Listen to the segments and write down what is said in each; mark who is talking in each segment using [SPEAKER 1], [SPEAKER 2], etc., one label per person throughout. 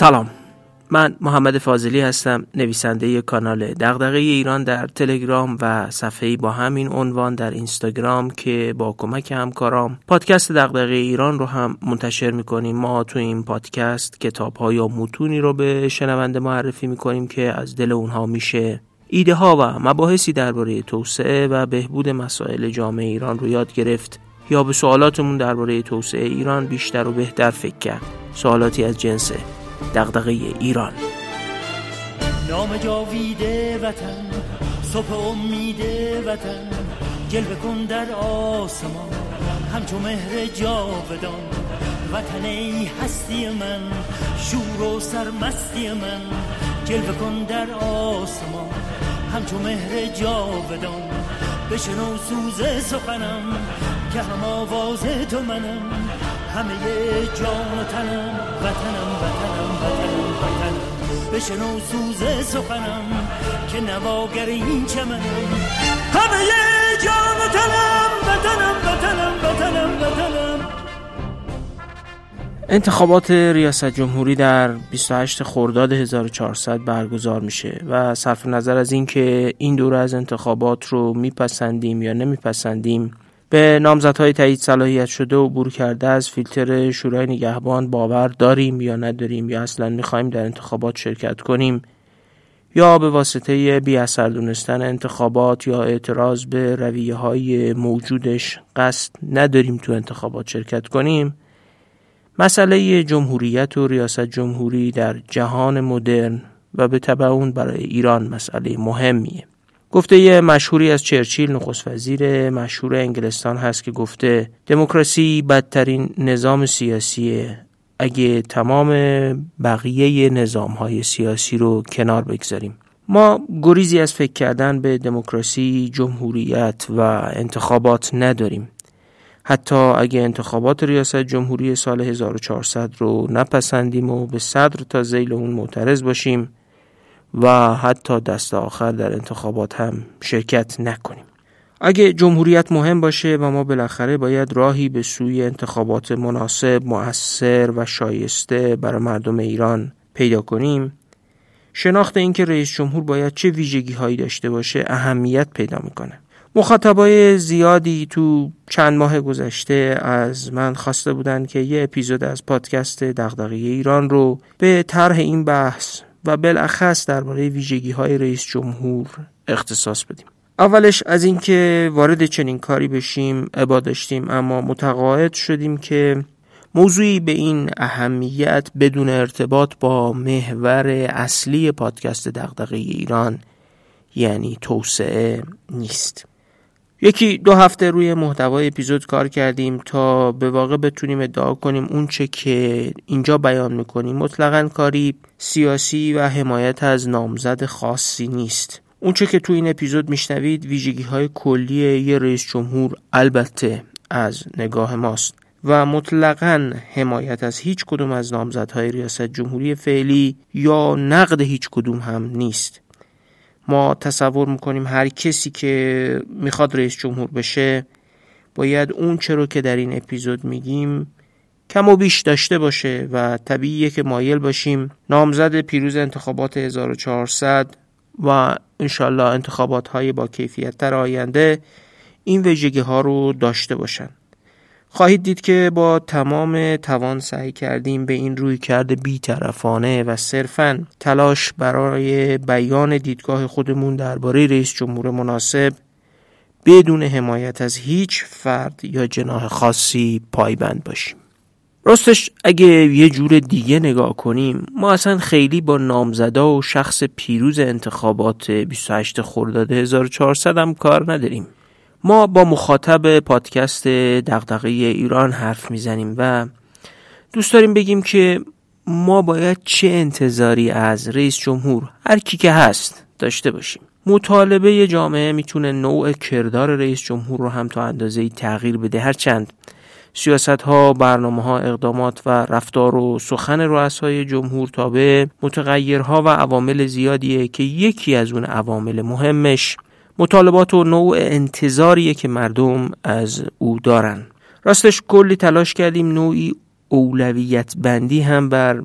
[SPEAKER 1] سلام. من محمد فاضلی هستم نویسنده کانال دغدغه ایران در تلگرام و صفحه‌ای با همین عنوان در اینستاگرام که با کمک همکارام پادکست دغدغه ایران رو هم منتشر می‌کنیم. ما تو این پادکست کتاب ها یا متونی رو به شنونده معرفی می‌کنیم که از دل اونها میشه ایده ها و مباحثی درباره توسعه و بهبود مسائل جامعه ایران رو یاد گرفت. یا به سوالاتمون درباره توسعه ایران بیشتر و بهتر فکر کرد. سوالاتی از جنس دغدغه ایران.
[SPEAKER 2] نام جاویده وطن صبح امید وطن جلوه کن در آسمان همچو مهر جاودان. وطن ای هستی من شور و سرمستی من جلوه کن در آسمان همچو مهر جاودان. بشنو سوز سخنم که هم آواز تو منم همه جان و تنم وطنم وطنم. وطنم وطنم بشنو سوز سخنم که نواگر این چمنم همه جان و تنم وطنم وطنم وطنم وطنم
[SPEAKER 1] انتخابات ریاست جمهوری در 28 خرداد 1400 برگزار میشه و صرف نظر از اینکه این دوره از انتخابات رو میپسندیم یا نمیپسندیم به نامزدهای تایید صلاحیت شده و عبور کرده از فیلتر شورای نگهبان باور داریم یا نداریم یا اصلا می‌خوایم در انتخابات شرکت کنیم یا به واسطه بی اثر دونستن انتخابات یا اعتراض به رویه های موجودش قصد نداریم تو انتخابات شرکت کنیم مسئله جمهوریت و ریاست جمهوری در جهان مدرن و به طبع اون برای ایران مسئله مهمیه. گفته یه مشهوری از چرچیل نخست وزیر مشهور انگلستان هست که گفته دموکراسی بدترین نظام سیاسیه. اگه تمام بقیه نظام های سیاسی رو کنار بگذاریم. ما گریزی از فکر کردن به دموکراسی، جمهوریت و انتخابات نداریم. حتی اگه انتخابات ریاست جمهوری سال 1400 رو نپسندیم و به صدر تا زیل اون معترض باشیم و حتی دست آخر در انتخابات هم شرکت نکنیم. اگه جمهوریت مهم باشه و ما بالاخره باید راهی به سوی انتخابات مناسب، مؤثر و شایسته برای مردم ایران پیدا کنیم شناخت اینکه رئیس جمهور باید چه ویژگی هایی داشته باشه اهمیت پیدا می‌کنه. مخاطبای زیادی تو چند ماه گذشته از من خواسته بودند که یه اپیزود از پادکست دغدغه ایران رو به طرح این بحث و بالاخص درباره ویژگی های رئیس جمهور اختصاص بدیم. اولش از اینکه وارد چنین کاری بشیم عبا داشتیم اما متقاعد شدیم که موضوعی به این اهمیت بدون ارتباط با محور اصلی پادکست دغدغه ایران یعنی توسعه نیست. یکی دو هفته روی محتوای اپیزود کار کردیم تا به واقع بتونیم ادعا کنیم اون چه که اینجا بیان می‌کنیم. مطلقا کاری سیاسی و حمایت از نامزد خاصی نیست. اون چه که تو این اپیزود میشنوید ویژگی های کلی یه رئیس جمهور البته از نگاه ماست و مطلقا حمایت از هیچ کدوم از نامزدهای ریاست جمهوری فعلی یا نقد هیچ کدوم هم نیست. ما تصور می‌کنیم هر کسی که می‌خواد رئیس جمهور بشه باید اون چرا که در این اپیزود میگیم کم و بیش داشته باشه و طبیعیه که مایل باشیم نامزد پیروز انتخابات 1400 و انشالله انتخابات های با کیفیت تر آینده این ویژگی ها رو داشته باشن. خواهید دید که با تمام توان سعی کردیم به این روی کرده بیطرفانه و صرفا تلاش برای بیان دیدگاه خودمون درباره رئیس جمهور مناسب بدون حمایت از هیچ فرد یا جناح خاصی پایبند باشیم. راستش اگه یه جور دیگه نگاه کنیم ما اصلا خیلی با نامزدا و شخص پیروز انتخابات 28 خرداد 1400 هم کار نداریم. ما با مخاطب پادکست دغدغه ایران حرف می‌زنیم و دوست داریم بگیم که ما باید چه انتظاری از رئیس جمهور هر کی که هست داشته باشیم. مطالبه جامعه می‌تونه نوع کردار رئیس جمهور رو هم تا اندازه تغییر بده. هرچند سیاست ها، برنامه ها، اقدامات و رفتار و سخن رؤسای جمهور تابع متغیرها و عوامل زیادیه که یکی از اون عوامل مهمش مطالبات و نوع انتظاریه که مردم از او دارن. راستش کلی تلاش کردیم نوعی اولویت بندی هم بر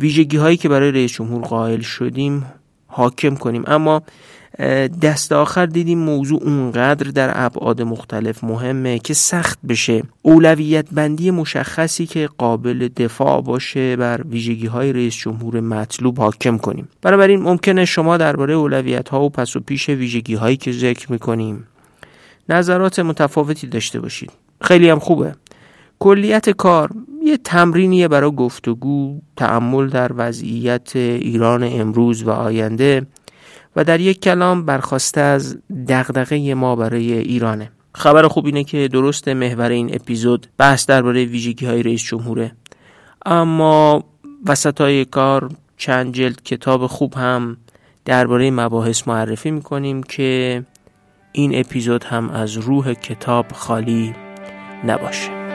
[SPEAKER 1] ویژگی هایی که برای رئیس جمهور قائل شدیم حاکم کنیم. اما دست آخر دیدیم موضوع اونقدر در ابعاد مختلف مهمه که سخت بشه. اولویت بندی مشخصی که قابل دفاع باشه بر ویژگی های رئیس جمهور مطلوب حاکم کنیم. بنابراین ممکنه شما درباره اولویت ها و پس و پیش ویژگی هایی که ذکر می‌کنیم نظرات متفاوتی داشته باشید. خیلی هم خوبه. کلیت کار یه تمرینیه برای گفتگو تأمل در وضعیت ایران امروز و آینده. و در یک کلام برخواسته از دغدغه ما برای ایرانه. خبر خوب اینه که درست محور این اپیزود بحث درباره ویژگی های رئیس جمهوره. اما وسط های کار چند جلد کتاب خوب هم درباره مباحث معرفی می‌کنیم که این اپیزود هم از روح کتاب خالی نباشه.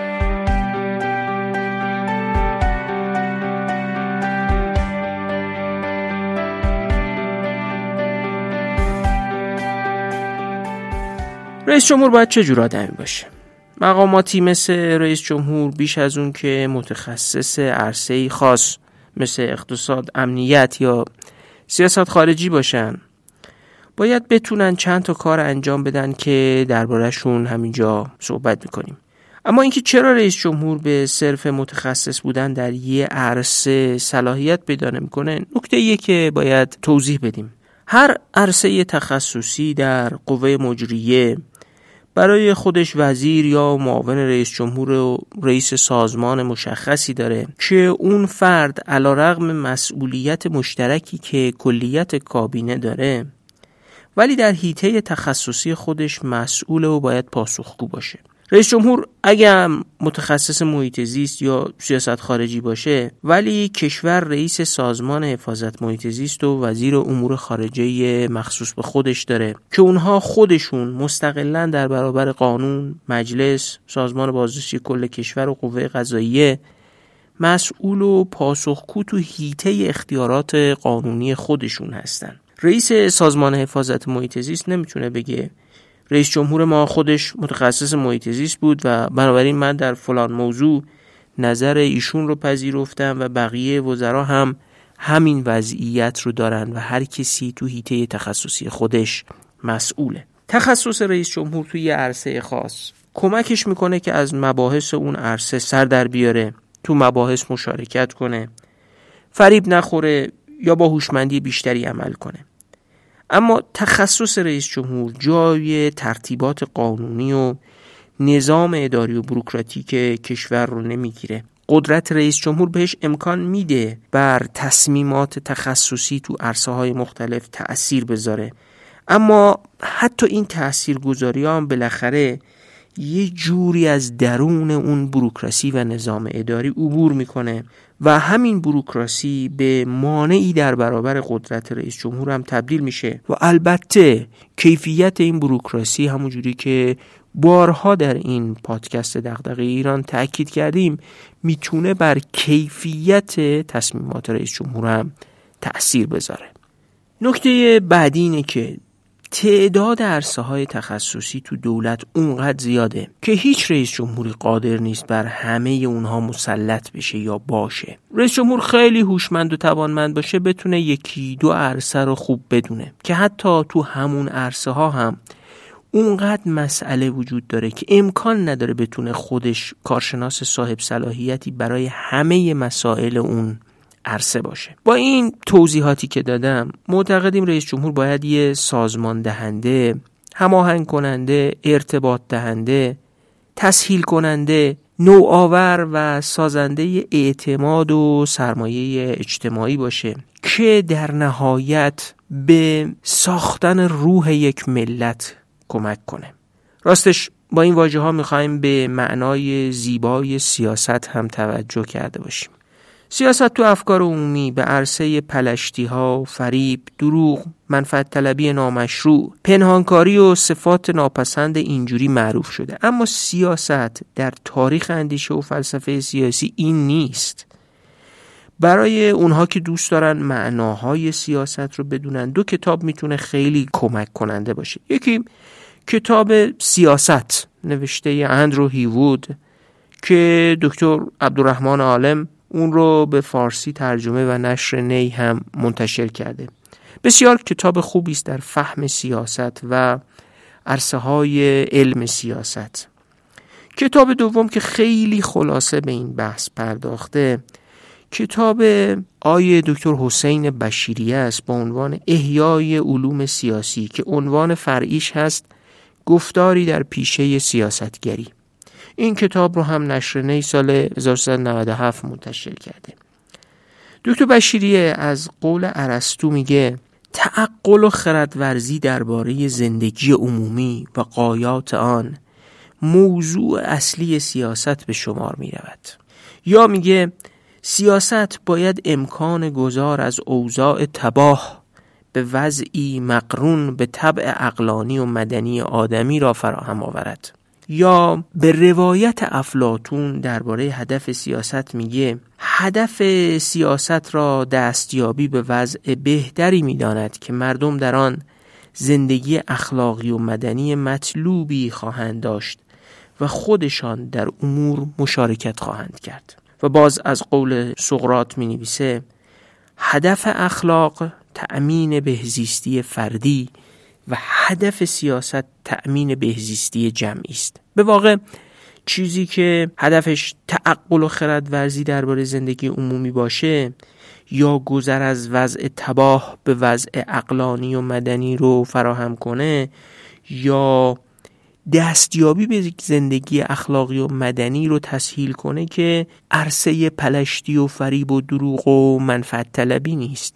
[SPEAKER 1] رئیس جمهور باید چه جور آدمی باشه؟ مقاماتی مثل رئیس جمهور بیش از اون که متخصص عرصه خاص مثل اقتصاد امنیت یا سیاست خارجی باشن. باید بتونن چند تا کار انجام بدن که دربارهشون همینجا صحبت می‌کنیم. اما اینکه چرا رئیس جمهور به صرف متخصص بودن در یه عرصه صلاحیت پیدا نمی‌کنه؟ نکته یه که باید توضیح بدیم. هر عرصه تخصصی در قوه مجریه برای خودش وزیر یا معاون رئیس جمهور و رئیس سازمان مشخصی داره که اون فرد علا رغم مسئولیت مشترکی که کلیت کابینه داره ولی در حیطه تخصصی خودش مسئول و باید پاسخگو باشه. رئیس جمهور اگر متخصص محیط زیست یا سیاست خارجی باشه ولی کشور رئیس سازمان حفاظت محیط زیست و وزیر امور خارجه مخصوص به خودش داره که اونها خودشون مستقلا در برابر قانون، مجلس، سازمان بازرسی کل کشور و قوه قضاییه مسئول و پاسخگو تو هیته اختیارات قانونی خودشون هستن. رئیس سازمان حفاظت محیط زیست نمی‌تونه بگه رئیس جمهور ما خودش متخصص محیط زیست بود و بنابراین من در فلان موضوع نظر ایشون رو پذیرفتم و بقیه وزرا هم همین وضعیت رو دارن و هر کسی تو هیته تخصصی خودش مسئوله. تخصص رئیس جمهور توی یه عرصه خاص کمکش می‌کنه که از مباحث اون عرصه سر در بیاره تو مباحث مشارکت کنه فریب نخوره یا با هوشمندی بیشتری عمل کنه. اما تخصص رئیس جمهور جای ترتیبات قانونی و نظام اداری و بروکراتیک کشور رو نمی‌گیره. قدرت رئیس جمهور بهش امکان میده بر تصمیمات تخصصی تو عرصه های مختلف تأثیر بذاره. اما حتی این تأثیر گذاری هم بالاخره یه جوری از درون اون بروکراسی و نظام اداری عبور می‌کنه و همین بروکراسی به مانعی در برابر قدرت رئیس جمهور هم تبدیل میشه. و البته کیفیت این بروکراسی همونجوری که بارها در این پادکست دغدغه ایران تاکید کردیم می‌تونه بر کیفیت تصمیمات رئیس جمهور هم تأثیر بذاره. نکته بعدی اینه که تعداد عرصه های تخصصی تو دولت اونقدر زیاده که هیچ رئیس جمهوری قادر نیست بر همه اونها مسلط بشه یا باشه. رئیس جمهور خیلی هوشمند و توانمند باشه بتونه یکی دو عرصه رو خوب بدونه که حتی تو همون عرصه ها هم اونقدر مسئله وجود داره که امکان نداره بتونه خودش کارشناس صاحب صلاحیتی برای همه مسائل اون عرصه باشه. با این توضیحاتی که دادم معتقدیم رئیس جمهور باید یه سازمان دهنده هماهنگ کننده ارتباط دهنده تسهیل کننده نوآور و سازنده اعتماد و سرمایه اجتماعی باشه که در نهایت به ساختن روح یک ملت کمک کنه. راستش با این واژه ها می‌خوایم به معنای زیبای سیاست هم توجه کرده باشیم. سیاست تو افکار عمومی به عرصه پلشتی ها، فریب، دروغ، منفعت طلبی نامشروع، پنهانکاری و صفات ناپسند اینجوری معروف شده. اما سیاست در تاریخ اندیشه و فلسفه سیاسی این نیست. برای اونها که دوست دارن معناهای سیاست رو بدونن دو کتاب می‌تونه خیلی کمک کننده باشه. یکی کتاب سیاست نوشته اندرو هیوود که دکتر عبدالرحمن عالم اون رو به فارسی ترجمه و نشر نی هم منتشر کرده. بسیار کتاب خوبی است در فهم سیاست و عرصه های علم سیاست. کتاب دوم که خیلی خلاصه به این بحث پرداخته کتاب آیه دکتر حسین بشیری است با عنوان احیای علوم سیاسی که عنوان فرعیش هست گفتاری در پیشه سیاستگری. این کتاب رو هم نشر نی سال 1397 منتشر کرده دکتر بشیریه از قول ارسطو میگه تعقل و خردورزی درباره زندگی عمومی و قایات آن موضوع اصلی سیاست به شمار می رود یا میگه سیاست باید امکان گذار از اوضاع تباه به وضعی مقرون به طبع اقلانی و مدنی آدمی را فراهم آورد. یا به روایت افلاتون درباره هدف سیاست میگه هدف سیاست را دستیابی به وضع بهتری می‌داند که مردم در آن زندگی اخلاقی و مدنی مطلوبی خواهند داشت و خودشان در امور مشارکت خواهند کرد. و باز از قول سقرات می نویسه هدف اخلاق تأمین بهزیستی فردی و هدف سیاست تأمین بهزیستی جمعی است. به واقع چیزی که هدفش تعقل و خردورزی درباره زندگی عمومی باشه یا گذر از وضع تباه به وضع اقلانی و مدنی رو فراهم کنه یا دستیابی به زندگی اخلاقی و مدنی رو تسهیل کنه که عرصه پلشتی و فریب و دروغ و منفعت طلبی نیست.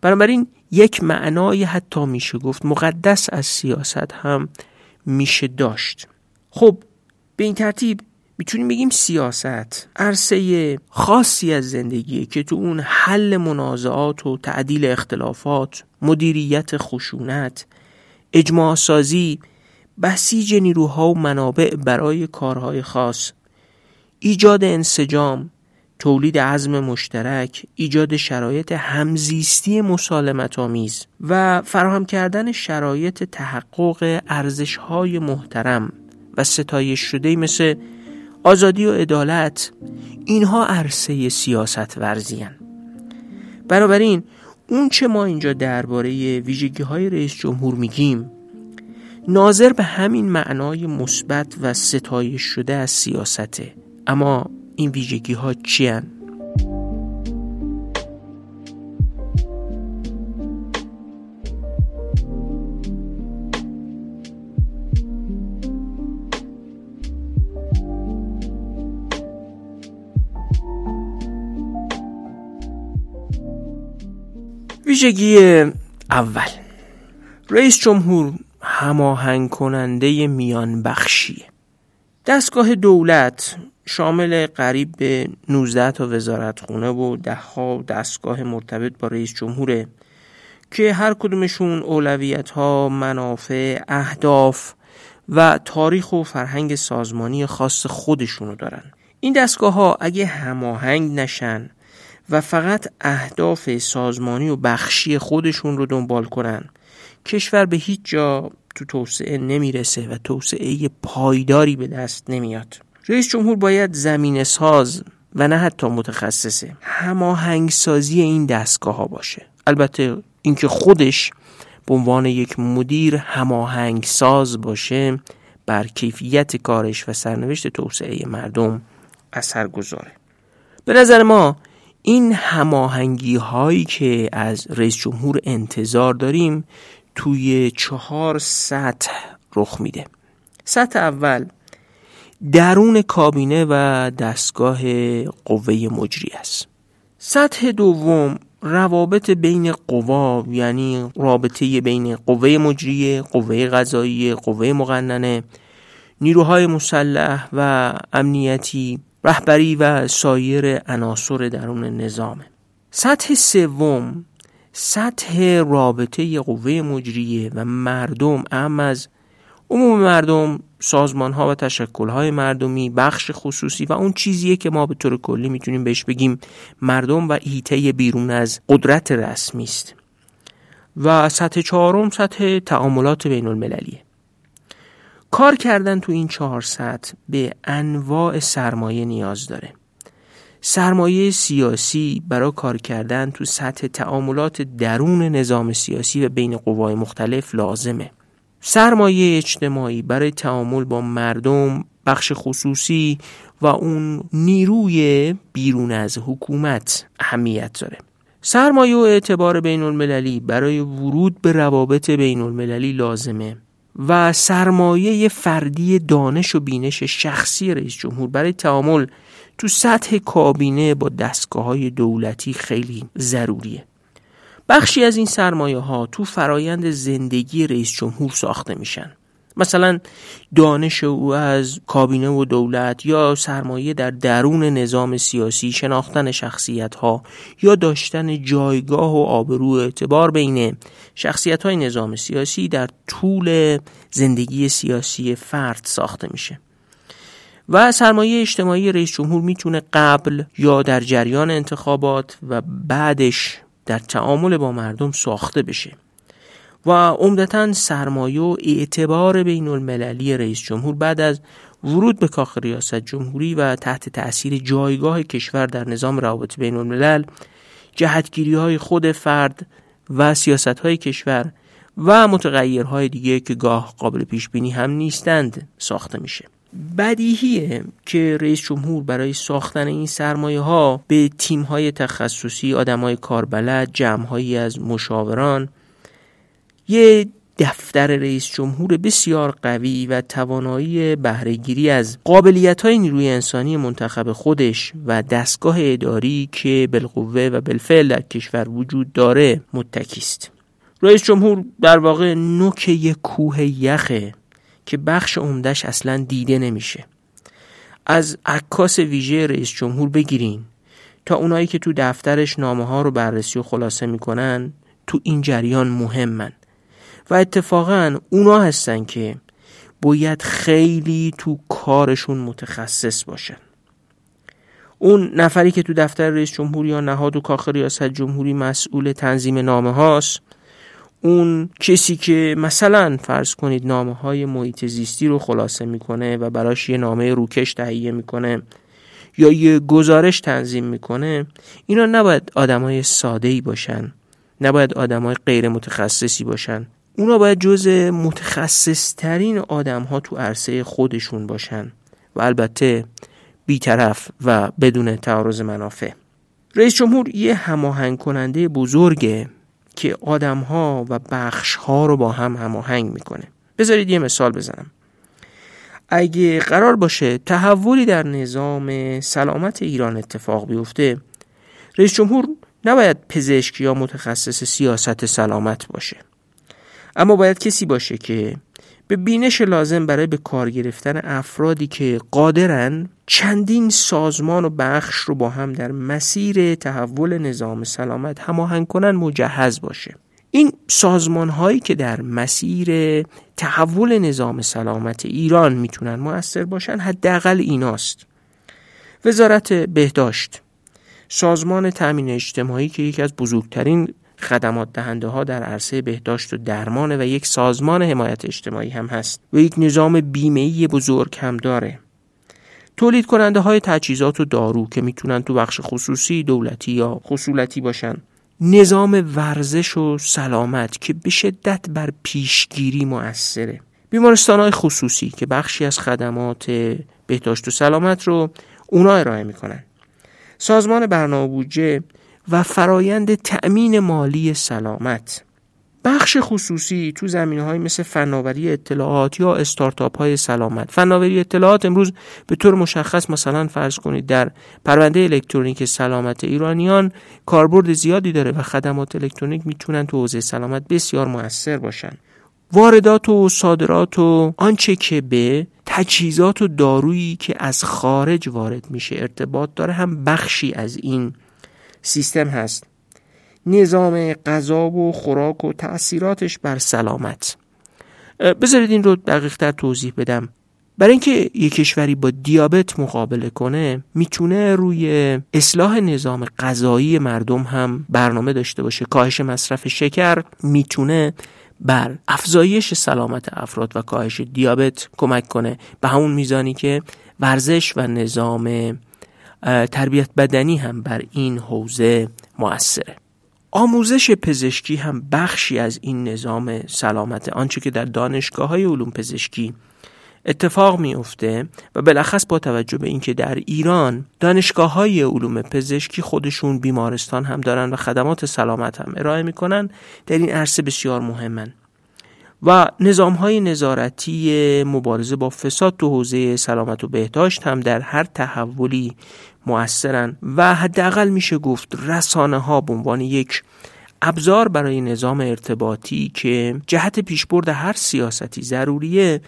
[SPEAKER 1] بنابراین یک معنای حتی میشه گفت مقدس از سیاست هم میشه داشت. خب به این ترتیب می‌تونیم بگیم سیاست عرصه خاصی از زندگیه که تو اون حل منازعات و تعدیل اختلافات مدیریت خشونت اجماع سازی بسیج نیروها و منابع برای کارهای خاص ایجاد انسجام تولید عزم مشترک ایجاد شرایط همزیستی مسالمت آمیز و فراهم کردن شرایط تحقق ارزشهای محترم. و ستایش شده مثل آزادی و عدالت اینها عرصه سیاست ورزیان بنابراین اون چه ما اینجا درباره ویژگی های رئیس جمهور میگیم ناظر به همین معنای مثبت و ستایش شده از سیاسته. اما این ویژگی ها چی ویژگی اول. رئیس جمهور هماهنگ کننده میان بخشیه دستگاه دولت شامل قریب به 19 تا وزارتخونه و ده ها دستگاه مرتبط با رئیس جمهوره که هر کدومشون اولویت ها، منافع، اهداف و تاریخ و فرهنگ سازمانی خاص خودشونو دارن. این دستگاه ها اگه هماهنگ نشن و فقط اهداف سازمانی و بخشی خودشون رو دنبال کنن. کشور به هیچ جا تو توسعه نمی‌رسه و توسعه پایداری به دست نمیاد. رئیس جمهور باید زمین ساز و نه حتی متخصصه. هماهنگ سازی این دستگاه ها باشه. البته اینکه خودش به عنوان یک مدیر هماهنگ ساز باشه بر کیفیت کارش و سرنوشت توسعه مردم اثر گذاره به نظر ما این هماهنگی هایی که از رئیس جمهور انتظار داریم توی چهار سطح رخ میده. سطح اول درون کابینه و دستگاه قوه مجری است. سطح دوم روابط بین قوا یعنی رابطه بین قوه مجری، قوه قضایی، قوه مقننه، نیروهای مسلح و امنیتی، رهبری و سایر عناصر درون نظام. سطح سوم سطح رابطه قوه مجریه و مردم. اهم از عموم مردم سازمان ها و تشکل های مردمی بخش خصوصی و اون چیزیه که ما به طور کلی می‌تونیم بهش بگیم مردم و ایته بیرون از قدرت رسمی است. و سطح چهارم سطح تعاملات بین المللیه کار کردن تو این چهار سطح به انواع سرمایه نیاز داره. سرمایه سیاسی برای کار کردن تو سطح تعاملات درون نظام سیاسی و بین قوای مختلف لازمه. سرمایه اجتماعی برای تعامل با مردم بخش خصوصی و اون نیروی بیرون از حکومت اهمیت داره. سرمایه و اعتبار بین المللی برای ورود به روابط بین المللی لازمه. و سرمایه فردی دانش و بینش شخصی رئیس جمهور برای تعامل تو سطح کابینه با دستگاه های دولتی خیلی ضروریه. بخشی از این سرمایه ها تو فرایند زندگی رئیس جمهور ساخته میشن. مثلا دانش او از کابینه و دولت یا سرمایه در درون نظام سیاسی شناختن شخصیت ها یا داشتن جایگاه و آبرو اعتبار بین شخصیت های نظام سیاسی در طول زندگی سیاسی فرد ساخته میشه. و سرمایه اجتماعی رئیس جمهور می‌تونه قبل یا در جریان انتخابات و بعدش در تعامل با مردم ساخته بشه. و عمدتا سرمایه و اعتبار بین المللی رئیس جمهور بعد از ورود به کاخ ریاست جمهوری و تحت تأثیر جایگاه کشور در نظام روابط بین الملل جهتگیری های خود فرد و سیاست های کشور و متغیرهای دیگه که گاه قابل پیش بینی هم نیستند ساخته میشه. بدیهیه که رئیس جمهور برای ساختن این سرمایه ها به تیم های تخصصی آدم های کاربلد جمع هایی از مشاوران یه دفتر رئیس جمهور بسیار قوی و توانایی بهرهگیری از قابلیت های نیروی انسانی منتخب خودش و دستگاه اداری که بالقوه و بالفعل در کشور وجود داره متکیست رئیس جمهور در واقع نوک یک کوه یخه که بخش عمدهش اصلا دیده نمیشه. از عکاس ویژه رئیس جمهور بگیرین تا اونایی که تو دفترش نامه ها رو بررسی و خلاصه می‌کنن تو این جریان مهمن. و اتفاقا اونا هستن که باید خیلی تو کارشون متخصص باشن. اون نفری که تو دفتر رئیس جمهوری یا نهاد و کاخ ریاست جمهوری مسئول تنظیم نامه هاست اون کسی که مثلا فرض کنید نامه های محیط زیستی رو خلاصه می‌کنه و براش یه نامه روکش تهیه می‌کنه یا یه گزارش تنظیم می‌کنه اینا نباید آدمای ساده ای باشن نباید آدمای غیر متخصصی باشن. اونا باید جز متخصص ترین آدم ها تو عرصه خودشون باشن و البته بیطرف و بدون تعارض منافع. رئیس جمهور یه هماهنگ کننده بزرگه که آدم ها و بخش ها رو با هم هماهنگ می‌کنه. بذارید یه مثال بزنم. اگه قرار باشه تحولی در نظام سلامت ایران اتفاق بیفته رئیس جمهور نباید پزشک یا متخصص سیاست سلامت باشه. اما باید کسی باشه که به بینش لازم برای به کار گرفتن افرادی که قادرن چندین سازمان و بخش رو با هم در مسیر تحول نظام سلامت هماهنگ کنن مجهز باشه. این سازمان هایی که در مسیر تحول نظام سلامت ایران می‌تونن موثر باشن حداقل ایناست. وزارت بهداشت سازمان تامین اجتماعی که یکی از بزرگترین خدمات دهنده ها در عرصه بهداشت و درمان و یک سازمان حمایت اجتماعی هم هست و یک نظام بیمه‌ای بزرگ هم داره. تولید کننده های تجهیزات و دارو که می‌تونن تو بخش خصوصی دولتی یا خصولتی باشن. نظام ورزش و سلامت که به شدت بر پیشگیری مؤثره. بیمارستان های خصوصی که بخشی از خدمات بهداشت و سلامت رو اونا ارائه می‌کنن. سازمان برنامه بودجه و فرایند تأمین مالی سلامت. بخش خصوصی تو زمینه های مثل فناوری اطلاعات یا استارتاپ های سلامت. فناوری اطلاعات امروز به طور مشخص مثلا فرض کنید در پرونده الکترونیک سلامت ایرانیان کاربرد زیادی داره و خدمات الکترونیک می‌تونن تو حوزه سلامت بسیار موثر باشن. واردات و صادرات و آنچه که به تجهیزات و دارویی که از خارج وارد میشه ارتباط داره هم بخشی از این سیستم هست. نظام غذا و خوراک و تأثیراتش بر سلامت. بذارید این رو دقیق تر توضیح بدم. برای اینکه یک کشوری با دیابت مقابله کنه می‌تونه روی اصلاح نظام غذایی مردم هم برنامه داشته باشه. کاهش مصرف شکر می‌تونه بر افزایش سلامت افراد و کاهش دیابت کمک کنه. به همون میزانی که ورزش و نظام تربیت بدنی هم بر این حوزه موثره. آموزش پزشکی هم بخشی از این نظام سلامت آنچه که در دانشگاه های علوم پزشکی اتفاق میفته و بالاخص با توجه به اینکه در ایران دانشگاه های علوم پزشکی خودشون بیمارستان هم دارن و خدمات سلامت هم ارائه می‌کنن در این عرصه بسیار مهمن. و نظام های نظارتی مبارزه با فساد تو حوزه سلامت و بهداشت هم در هر تحولی مؤثرن و حداقل میشه گفت رسانه ها به عنوان یک ابزار برای نظام ارتباطی که جهت پیشبرد هر سیاستی ضروریه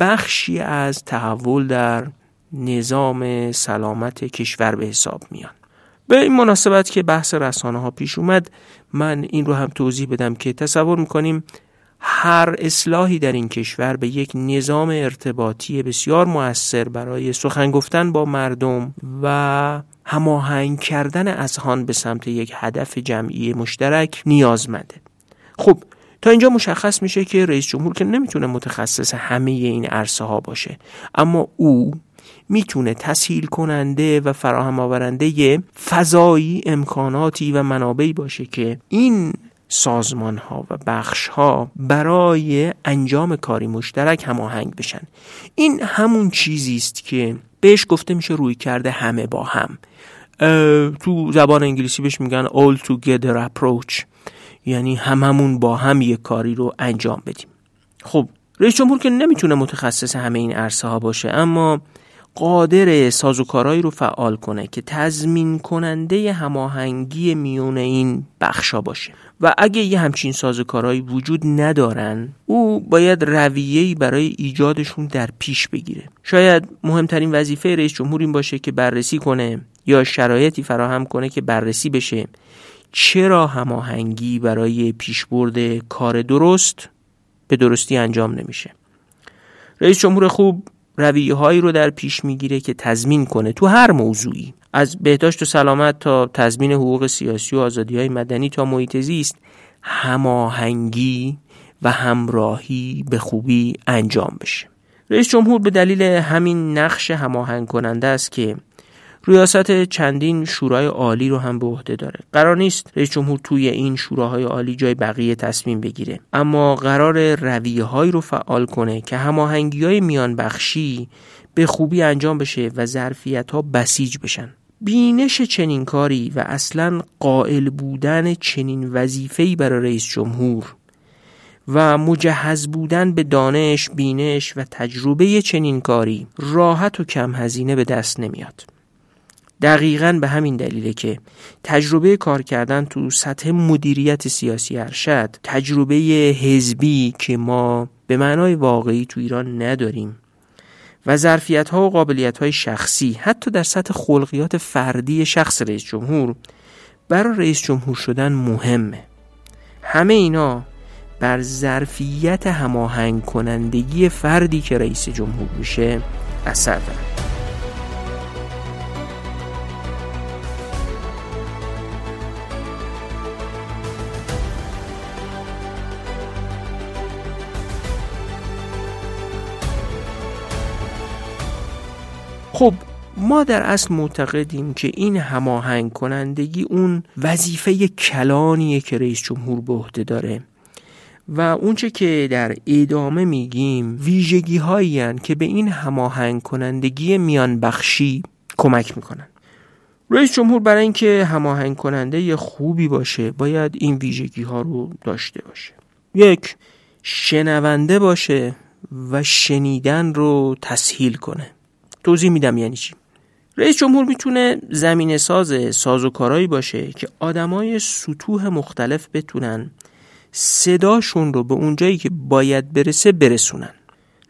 [SPEAKER 1] بخشی از تحول در نظام سلامت کشور به حساب میان. به این مناسبت که بحث رسانه ها پیش اومد من این رو هم توضیح بدم که تصور می‌کنیم هر اصلاحی در این کشور به یک نظام ارتباطی بسیار موثر برای سخن گفتن با مردم و هماهنگ کردن اذهان به سمت یک هدف جمعی مشترک نیازمنده خب تا اینجا مشخص میشه که رئیس جمهور که نمی‌تونه متخصص همه این عرصه ها باشه اما او می‌تونه تسهیل کننده و فراهم آورنده فضایی امکاناتی و منابعی باشه که این سازمان ها و بخش ها برای انجام کاری مشترک هماهنگ بشن. این همون چیزی است که بهش گفته میشه روی کرده همه با هم. تو زبان انگلیسی بهش میگن all together approach. یعنی هممون با هم یک کاری رو انجام بدیم. خب رئیس جمهور که نمی‌تونه متخصص همه این عرصه ها باشه اما قادر سازوکارهایی رو فعال کنه که تضمین کننده هماهنگی میون این بخشا باشه. و اگه یه همچین سازوکارهایی وجود ندارن او باید رویه‌ای برای ایجادشون در پیش بگیره. شاید مهمترین وظیفه رئیس جمهور این باشه که بررسی کنه یا شرایطی فراهم کنه که بررسی بشه. چرا هماهنگی برای پیشبرد کار درست به درستی انجام نمیشه؟ رئیس جمهور خوب رویه هایی رو در پیش می‌گیره که تضمین کنه تو هر موضوعی. از بهداشت و سلامت تا تضمین حقوق سیاسی و آزادی های مدنی تا محیط زیست هماهنگی و همراهی به خوبی انجام بشه. رئیس جمهور به دلیل همین نقش هماهنگ کننده است که ریاست چندین شورای عالی رو هم به عهده داره. قرار نیست رئیس جمهور توی این شوراهای عالی جای بقیه تصمیم بگیره. اما قرار رویه هایی رو فعال کنه که هماهنگی های میان بخشی به خوبی انجام بشه و ظرفیت ها بسیج بشن. بینش چنین کاری و اصلا قائل بودن چنین وظیفه‌ای برای رئیس جمهور و مجهز بودن به دانش، بینش و تجربه چنین کاری راحت و کم هزینه به دست نمیاد. دقیقا به همین دلیله که تجربه کار کردن تو سطح مدیریت سیاسی ارشد تجربه حزبی که ما به معنای واقعی تو ایران نداریم و ظرفیت ها و قابلیت های شخصی حتی در سطح خلقیات فردی شخص رئیس جمهور برای رئیس جمهور شدن مهمه. همه اینا بر ظرفیت هماهنگ کنندگی فردی که رئیس جمهور میشه اثر دارن خب ما در اصل معتقدیم که این هماهنگ کنندگی اون وظیفه کلانیه که رئیس جمهور به عهده داره و اونچه که در ادامه میگیم ویژگی هایی که به این هماهنگ کنندگی میان بخشی کمک می‌کنن. رئیس جمهور برای اینکه هماهنگ کننده خوبی باشه باید این ویژگی ها رو داشته باشه. یک شنونده باشه و شنیدن رو تسهیل کنه. توضیح میدم یعنی چی. رئیس جمهور می‌تونه زمین ساز سازوکارایی باشه که آدمای سطوح مختلف بتونن صداشون رو به اونجایی که باید برسه برسونن.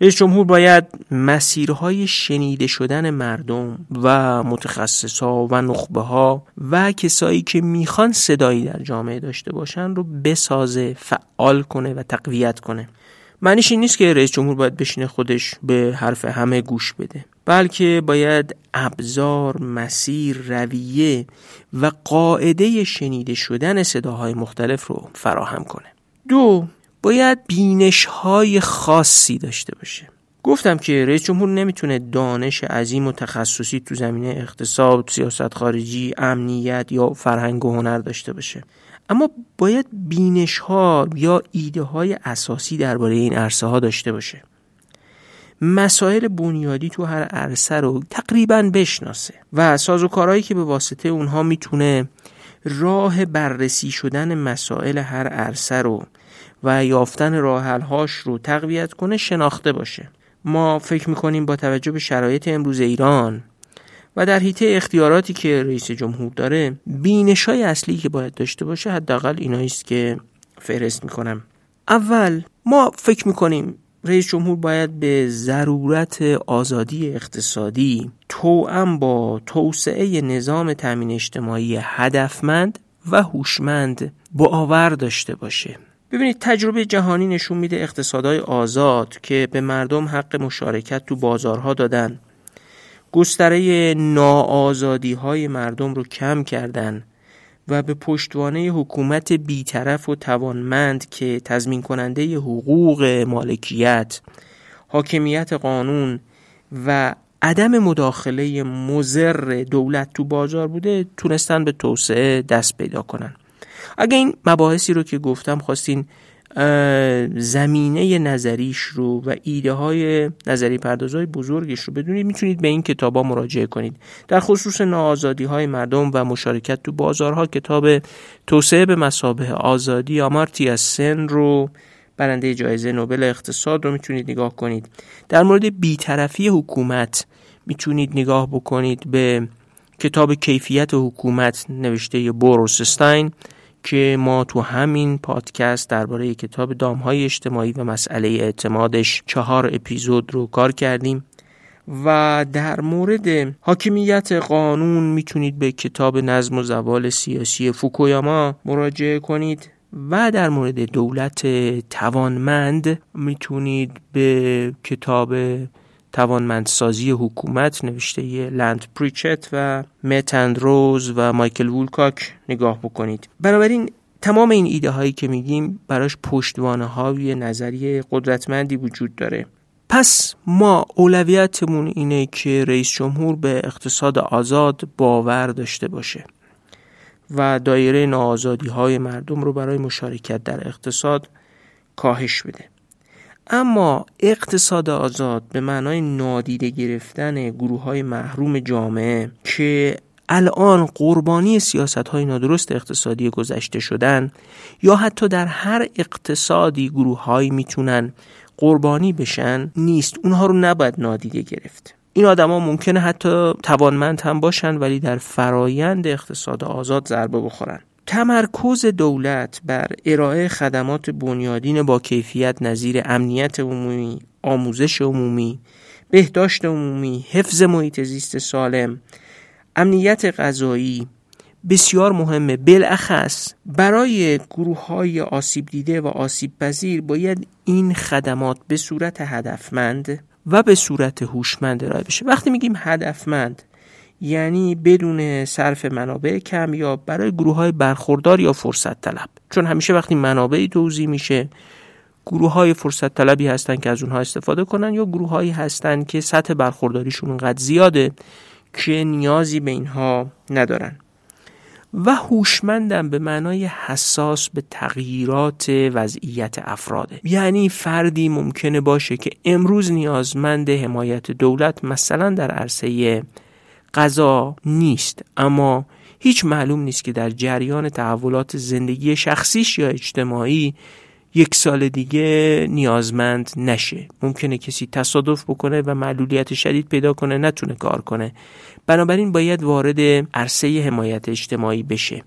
[SPEAKER 1] رئیس جمهور باید مسیرهای شنیده شدن مردم و متخصصا و نخبه ها و کسایی که می‌خوان صدایی در جامعه داشته باشن رو بسازه فعال کنه و تقویت کنه. معنیش این نیست که رئیس جمهور باید بشینه خودش به حرف همه گوش بده بلکه باید ابزار، مسیر، رویه و قاعده شنیده شدن صداهای مختلف رو فراهم کنه دو باید بینش های خاصی داشته باشه گفتم که رئیس جمهور نمی‌تونه دانش عظیم و تخصصی تو زمینه اقتصاد، سیاست خارجی، امنیت یا فرهنگ و هنر داشته باشه. اما باید بینش ها یا ایده های اساسی درباره این عرصه ها داشته باشه. مسائل بنیادی تو هر عرصه رو تقریبا بشناسه و سازوکارهایی که به واسطه اونها می‌تونه راه بررسی شدن مسائل هر عرصه رو و یافتن راهلهاش رو تقویت کنه شناخته باشه ما فکر می‌کنیم با توجه به شرایط امروز ایران و در حیطه اختیاراتی که رئیس جمهور داره بینش های اصلی که باید داشته باشه حداقل اینایی است که فهرست می‌کنم. اول ما فکر می‌کنیم رئیس جمهور باید به ضرورت آزادی اقتصادی توأم با توسعه نظام تامین اجتماعی هدفمند و هوشمند باور داشته باشه. ببینید تجربه جهانی نشون میده اقتصادهای آزاد که به مردم حق مشارکت تو بازارها دادن. گستره ناآزادی های مردم رو کم کردن و به پشتوانه حکومت بیطرف و توانمند که تضمین کننده حقوق مالکیت حاکمیت قانون و عدم مداخله مزر دولت تو بازار بوده تونستن به توسعه دست پیدا کنن. اگه این مباحثی رو که گفتم خواستین زمینه نظریش رو و ایده های نظری پردازهای بزرگش رو بدونید می‌تونید به این کتاب ها مراجعه کنید. در خصوص ناآزادی های مردم و مشارکت تو بازارها کتاب توسعه به مسابه آزادی آمارتیا سن رو برنده جایزه نوبل اقتصاد رو می‌تونید نگاه کنید. در مورد بیطرفی حکومت می‌تونید نگاه بکنید به کتاب کیفیت حکومت نوشته بوروسستاین که ما تو همین پادکست درباره کتاب دامهای اجتماعی و مسئله اعتمادش چهار اپیزود رو کار کردیم و در مورد حاکمیت قانون می‌تونید به کتاب نظم و زوال سیاسی فوکویاما مراجعه کنید و در مورد دولت توانمند می‌تونید به کتاب توانمندسازی حکومت نوشته ی لند پریچت و متند روز و مایکل وولکاک نگاه بکنید. بنابراین تمام این ایده هایی که میگیم براش پشتوانه های نظری قدرتمندی وجود داره. پس ما اولویتمون اینه که رئیس جمهور به اقتصاد آزاد باور داشته باشه و دایره ناآزادی های مردم رو برای مشارکت در اقتصاد کاهش بده. اما اقتصاد آزاد به معنای نادیده گرفتن گروه های محروم جامعه که الان قربانی سیاست های نادرست اقتصادی گذشته شدن یا حتی در هر اقتصادی گروه هایی می‌تونن قربانی بشن نیست. اونها رو نباید نادیده گرفت. این آدما ممکنه حتی توانمند هم باشن ولی در فرایند اقتصاد آزاد ضربه بخورن. تمرکز دولت بر ارائه خدمات بنیادین با کیفیت نظیر امنیت عمومی، آموزش عمومی، بهداشت عمومی، حفظ محیط زیست سالم، امنیت غذایی بسیار مهمه. بالاخص برای گروه های آسیب دیده و آسیب پذیر باید این خدمات به صورت هدفمند و به صورت هوشمند ارائه بشه. وقتی میگیم هدفمند یعنی بدون صرف منابع کم یا برای گروه های برخوردار یا فرصت طلب چون همیشه وقتی منابعی توضیح میشه گروه های فرصت طلبی هستن که از اونها استفاده کنن یا گروه هایی هستن که سطح برخورداریشون اونقدر زیاده که نیازی به اینها ندارن. و هوشمندم به معنای حساس به تغییرات وضعیت افراده. یعنی فردی ممکنه باشه که امروز نیازمند حمایت دولت مثلا در عرصه غذا نیست. اما هیچ معلوم نیست که در جریان تحولات زندگی شخصیش یا اجتماعی یک سال دیگه نیازمند نشه. ممکنه کسی تصادف بکنه و معلولیت شدید پیدا کنه نتونه کار کنه. بنابراین باید وارد عرصه حمایت اجتماعی بشه.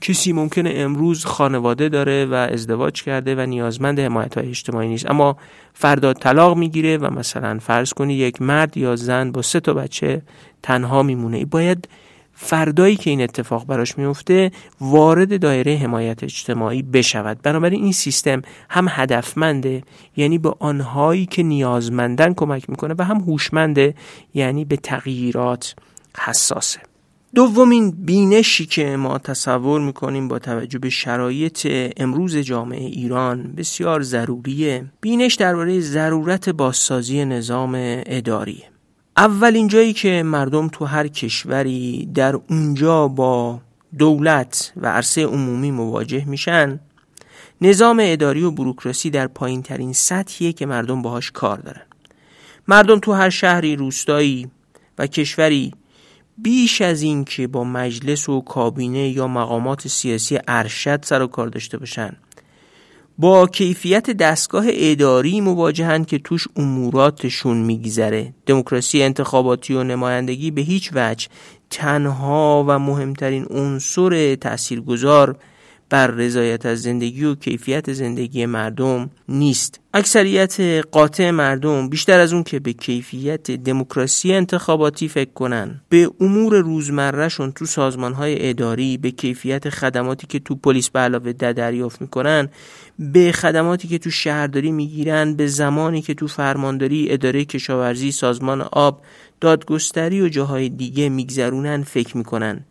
[SPEAKER 1] کسی ممکنه امروز خانواده داره و ازدواج کرده و نیازمند حمایت های اجتماعی نیست. اما فردا طلاق می‌گیره و مثلا فرض کنی یک مرد یا زن با سه تا بچه تنها میمونه. باید فردایی که این اتفاق براش میفته وارد دایره حمایت اجتماعی بشود. بنابراین این سیستم هم هدفمنده یعنی به آنهایی که نیازمندن کمک می‌کنه و هم هوشمنده یعنی به تغییرات حساسه. دومین بینشی که ما تصور می‌کنیم با توجه به شرایط امروز جامعه ایران بسیار ضروریه. بینش درباره ضرورت بازسازی نظام اداری اولین جایی که مردم تو هر کشوری در اونجا با دولت و عرصه عمومی مواجه میشن نظام اداری و بروکراسی در پایین ترین سطحیه که مردم باهاش کار دارن. مردم تو هر شهری روستایی و کشوری بیش از این که با مجلس و کابینه یا مقامات سیاسی ارشد سر و کار داشته باشن. با کیفیت دستگاه اداری مواجهند که توش اموراتشون میگذره. دموکراسی انتخاباتی و نمایندگی به هیچ وجه تنها و مهمترین عنصر تاثیرگذار بر رضایت از زندگی و کیفیت زندگی مردم نیست. اکثریت قاطع مردم بیشتر از اون که به کیفیت دموکراسی انتخاباتی فکر کنن. به امور روزمرهشون تو سازمانهای اداری به کیفیت خدماتی که تو پلیس به علاوه دریافت می‌کنن به خدماتی که تو شهرداری می‌گیرن به زمانی که تو فرمانداری اداره کشاورزی سازمان آب دادگستری و جاهای دیگه میگذرونن فکر می‌کنن.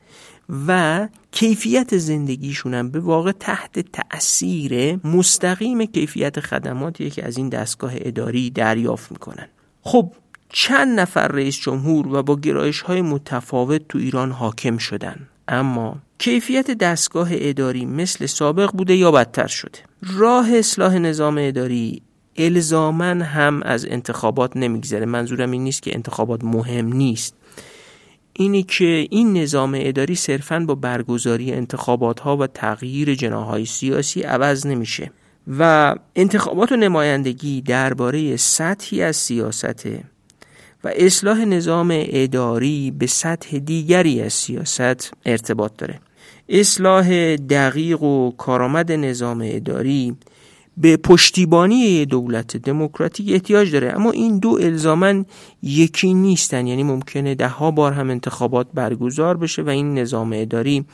[SPEAKER 1] و کیفیت زندگیشون هم به واقع تحت تأثیر مستقیم کیفیت خدماتیه که از این دستگاه اداری دریافت می‌کنن. خب چند نفر رئیس جمهور و با گرایش های متفاوت تو ایران حاکم شدن. اما کیفیت دستگاه اداری مثل سابق بوده یا بدتر شده؟ راه اصلاح نظام اداری الزامن هم از انتخابات نمیگذره. منظورم این نیست که انتخابات مهم نیست. اینی که این نظام اداری صرفا با برگزاری انتخابات ها و تغییر جناهای سیاسی عوض نمیشه و انتخابات و نمایندگی درباره سطحی از سیاسته و اصلاح نظام اداری به سطح دیگری از سیاست ارتباط داره. اصلاح دقیق و کارآمد نظام اداری به پشتیبانی دولت دموکراتیک احتیاج داره. اما این دو الزامن یکی نیستن. یعنی ممکنه ده ها بار هم انتخابات برگزار بشه و این نظام اداری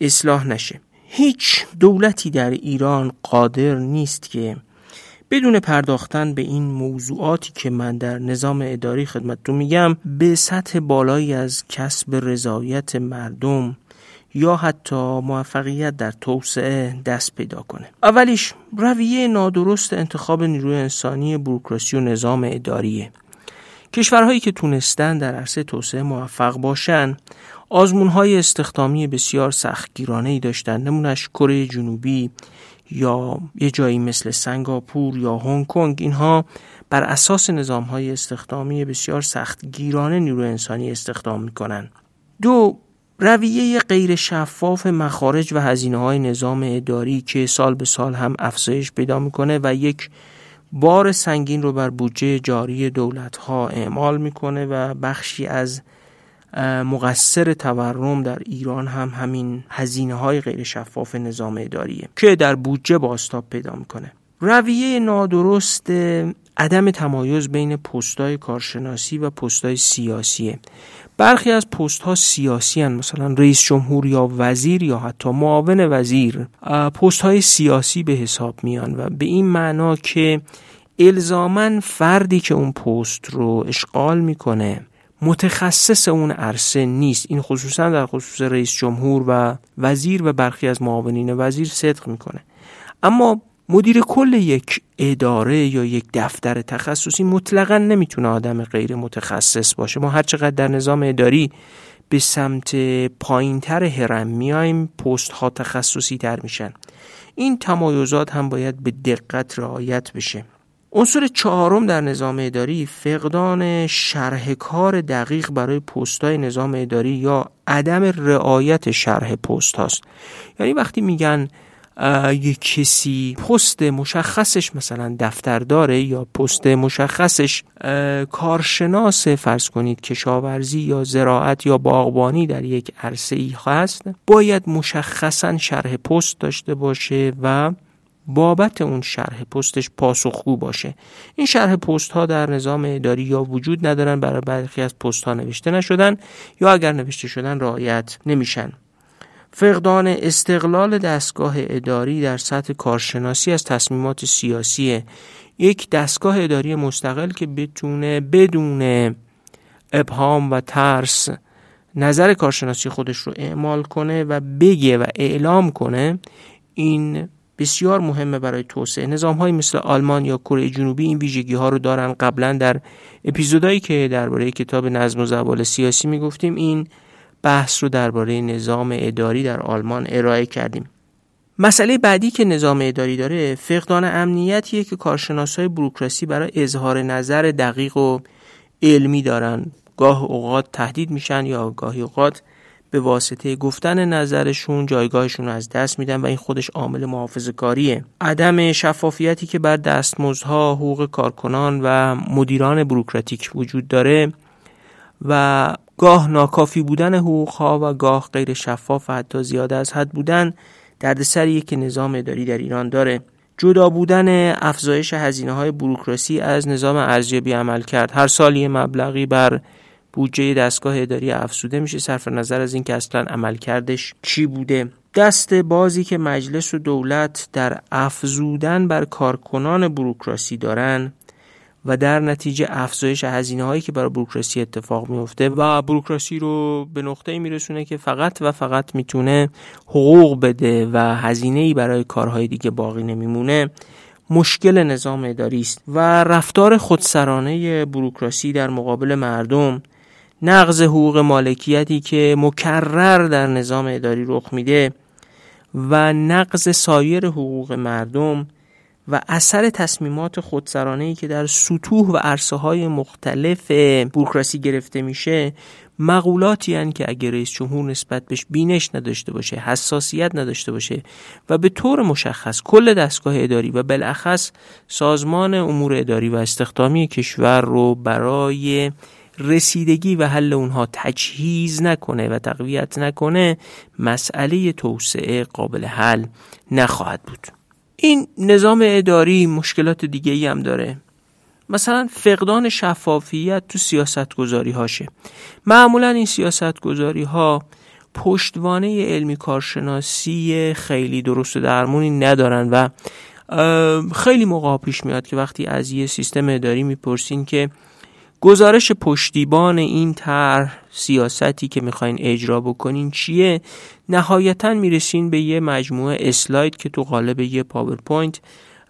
[SPEAKER 1] اصلاح نشه. هیچ دولتی در ایران قادر نیست که بدون پرداختن به این موضوعاتی که من در نظام اداری خدمتتون میگم به سطح بالایی از کسب رضایت مردم یا حتی موفقیت در توسعه دست پیدا کنه. اولیش رویه نادرست انتخاب نیروی انسانی بروکراسی و نظام اداریه. کشورهایی که تونستن در عرصه توسعه موفق باشن آزمون های استخدامی بسیار سختگیرانه ای داشتن. نمونش کره جنوبی یا یه جایی مثل سنگاپور یا هنگ کنگ. اینها بر اساس نظام های استخدامی بسیار سختگیرانه نیروی انسانی استخدام می‌کنن. دو رویه غیر شفاف مخارج و هزینه های نظام اداری که سال به سال هم افزایش پیدا می‌کنه و یک بار سنگین رو بر بودجه جاری دولت ها اعمال می‌کنه و بخشی از مقصر تورم در ایران هم همین هزینه های غیر شفاف نظام اداریه که در بودجه باستاب پیدا می‌کنه. رویه نادرست عدم تمایز بین پستای کارشناسی و پستای سیاسیه. برخی از پست ها سیاسی هن. مثلا رئیس جمهور یا وزیر یا حتی معاون وزیر پست های سیاسی به حساب میان و به این معنا که الزامن فردی که اون پست رو اشغال می‌کنه متخصص اون عرصه نیست این خصوصا در خصوص رئیس جمهور و وزیر و برخی از معاونین وزیر صدق می‌کنه اما مدیر کل یک اداره یا یک دفتر تخصصی مطلقا نمی‌تونه آدم غیر متخصص باشه. ما هر چقدر در نظام اداری به سمت پایینتر هرم میایم پست ها تخصصی تر میشن. این تمایزات هم باید به دقت رعایت بشه. عنصر چهارم در نظام اداری فقدان شرح کار دقیق برای پستای نظام اداری یا عدم رعایت شرح پست هاست یعنی وقتی میگن یک کسی پست مشخصش مثلا دفتر داره یا پست مشخصش کارشناس فرض کنید کشاورزی یا زراعت یا باغبانی در یک عرصه ای هست باید مشخصا شرح پست داشته باشه و بابت اون شرح پستش پاسخگو باشه. این شرح پست ها در نظام اداری یا وجود ندارن برای برخی از پست ها نوشته نشدن یا اگر نوشته شدن رعایت نمیشن. فقدان استقلال دستگاه اداری در سطح کارشناسی از تصمیمات سیاسی یک دستگاه اداری مستقل که بتونه بدون ابهام و ترس نظر کارشناسی خودش رو اعمال کنه و بگه و اعلام کنه این بسیار مهمه برای توسعه. نظام های مثل آلمان یا کره جنوبی این ویژگی ها رو دارن. قبلا در اپیزودهایی که درباره کتاب نظم و زوال سیاسی می‌گفتیم این بحث رو درباره نظام اداری در آلمان ارائه کردیم. مسئله بعدی که نظام اداری داره فقدان امنیتیه که کارشناسای بروکراسی برای اظهار نظر دقیق و علمی دارن. گاه اوقات تهدید میشن یا گاهی اوقات به واسطه گفتن نظرشون جایگاهشون رو از دست میدن و این خودش عامل محافظه کاریه عدم شفافیتی که بر دستمزدها حقوق کارکنان و مدیران بروکراتیک وجود داره و گاه ناکافی بودن حقوقها و گاه غیر شفاف و حتی زیاده از حد بودن دردسریه که نظام اداری در ایران داره. جدا بودن افزایش هزینه های بروکراسی از نظام ارزیابی عمل کرد. هر سال یه مبلغی بر بودجه دستگاه اداری افزوده میشه. صرف نظر از اینکه اصلا عملکردش چی بوده. دست بازی که مجلس و دولت در افزودن بر کارکنان بروکراسی دارن و در نتیجه افزایش هزینه هایی که برای بروکراسی اتفاق میفته و بروکراسی رو به نقطه میرسونه که فقط و فقط می‌تونه حقوق بده و هزینه ای برای کارهای دیگه باقی نمیمونه مشکل نظام اداری است و رفتار خودسرانه بروکراسی در مقابل مردم نقض حقوق مالکیتی که مکرر در نظام اداری رخ میده و نقض سایر حقوق مردم و اثر تصمیمات خودسرانه ای که در سطوح و عرصه های مختلف بروکراسی گرفته میشه مقولاتی هن که اگر رئیس جمهور نسبت بهش بینش نداشته باشه حساسیت نداشته باشه و به طور مشخص کل دستگاه اداری و بالاخص سازمان امور اداری و استخدامی کشور رو برای رسیدگی و حل اونها تجهیز نکنه و تقویت نکنه مسئله توسعه قابل حل نخواهد بود. این نظام اداری مشکلات دیگه ای هم داره. مثلا فقدان شفافیت تو سیاست گذاری هاشه. معمولا این سیاست گذاری ها پشتوانه علمی کارشناسی خیلی درست و درمونی ندارن و خیلی موقع پیش میاد که وقتی از یه سیستم اداری می‌پرسین که گزارش پشتیبان این طرح سیاستی که می‌خواین اجرا بکنین چیه؟ نهایتا می‌رسین به یه مجموعه اسلاید که تو قالب یه پاورپوینت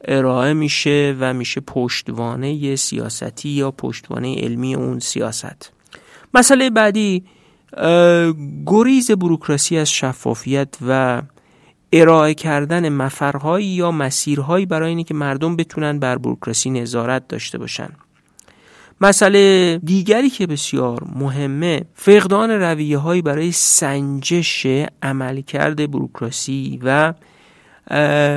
[SPEAKER 1] ارائه میشه و میشه پشتوانه سیاستی یا پشتوانه علمی اون سیاست. مسئله بعدی گریز بروکراسی از شفافیت و ارائه کردن مفرهایی یا مسیرهایی برای اینکه که مردم بتونن بر بروکراسی نظارت داشته باشن. مسئله دیگری که بسیار مهمه فقدان رویه هایی برای سنجش عملکرد بروکراسی و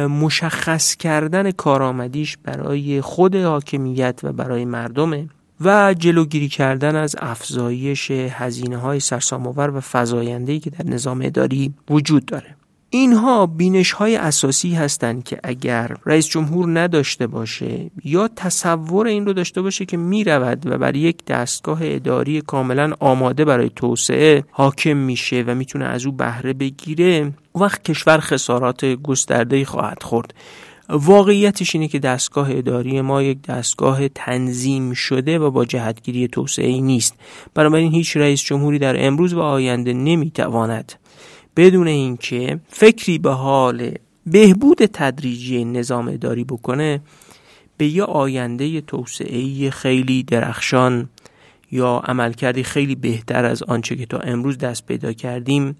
[SPEAKER 1] مشخص کردن کارآمدیش برای خود حاکمیت و برای مردمه و جلوگیری کردن از افزایش هزینه های سرسام‌آور و فزاینده‌ای که در نظام اداری وجود داره. اینها بینش های اساسی هستند که اگر رئیس جمهور نداشته باشه یا تصور این رو داشته باشه که می رود و بر یک دستگاه اداری کاملا آماده برای توسعه حاکم میشه و می‌تونه از او بهره بگیره وقت کشور خسارات گسترده خواهد خورد. واقعیتش اینه که دستگاه اداری ما یک دستگاه تنظیم شده و با جهتگیری توسعه نیست. بنابراین هیچ رئیس جمهوری در امروز و آینده نمی‌تواند بدون اینکه فکری به حال بهبود تدریجی نظام اداری بکنه به یه آینده توسعه خیلی درخشان یا عملکردی خیلی بهتر از آنچه که تا امروز دست پیدا کردیم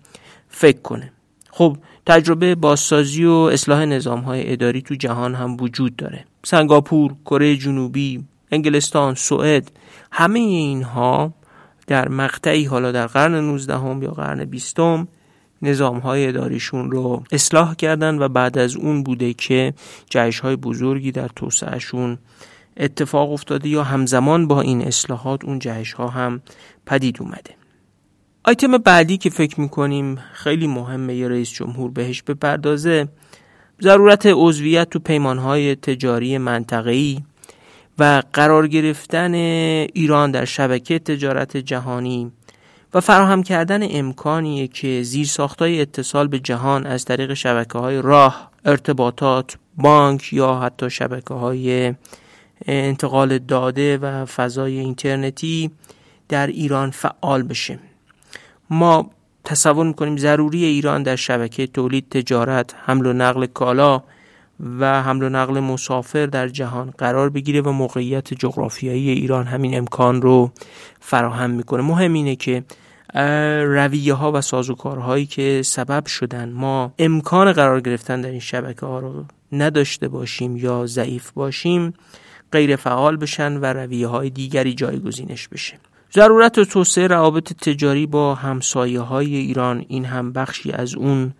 [SPEAKER 1] فکر کنه. خب تجربه بازسازی و اصلاح نظام های اداری تو جهان هم وجود داره. سنگاپور، کره جنوبی، انگلستان، سوئد همه اینها در مقطعی حالا در قرن 19 هم یا قرن 20 نظام های اداریشون رو اصلاح کردن و بعد از اون بوده که جهش های بزرگی در توسعهشون اتفاق افتاده یا همزمان با این اصلاحات اون جهش ها هم پدید اومده. آیتم بعدی که فکر می‌کنیم خیلی مهمه یه رئیس جمهور بهش بپردازه ضرورت عضویت تو پیمانهای تجاری منطقه‌ای و قرار گرفتن ایران در شبکه تجارت جهانی و فراهم کردن امکانیه که زیر ساختای اتصال به جهان از طریق شبکه های راه، ارتباطات، بانک یا حتی شبکه های انتقال داده و فضای اینترنتی در ایران فعال بشه. ما تصور می‌کنیم ضروری ایران در شبکه تولید تجارت حمل و نقل کالا و حمل و نقل مسافر در جهان قرار بگیره و موقعیت جغرافیایی ایران همین امکان رو فراهم می‌کنه. مهم اینه که رویه ها و سازوکارهایی که سبب شدن ما امکان قرار گرفتن در این شبکه ها رو نداشته باشیم یا ضعیف باشیم غیر فعال بشن و رویه های دیگری جایگزینش بشه. ضرورت توسعه روابط تجاری با همسایه های ایران این هم بخشی از اون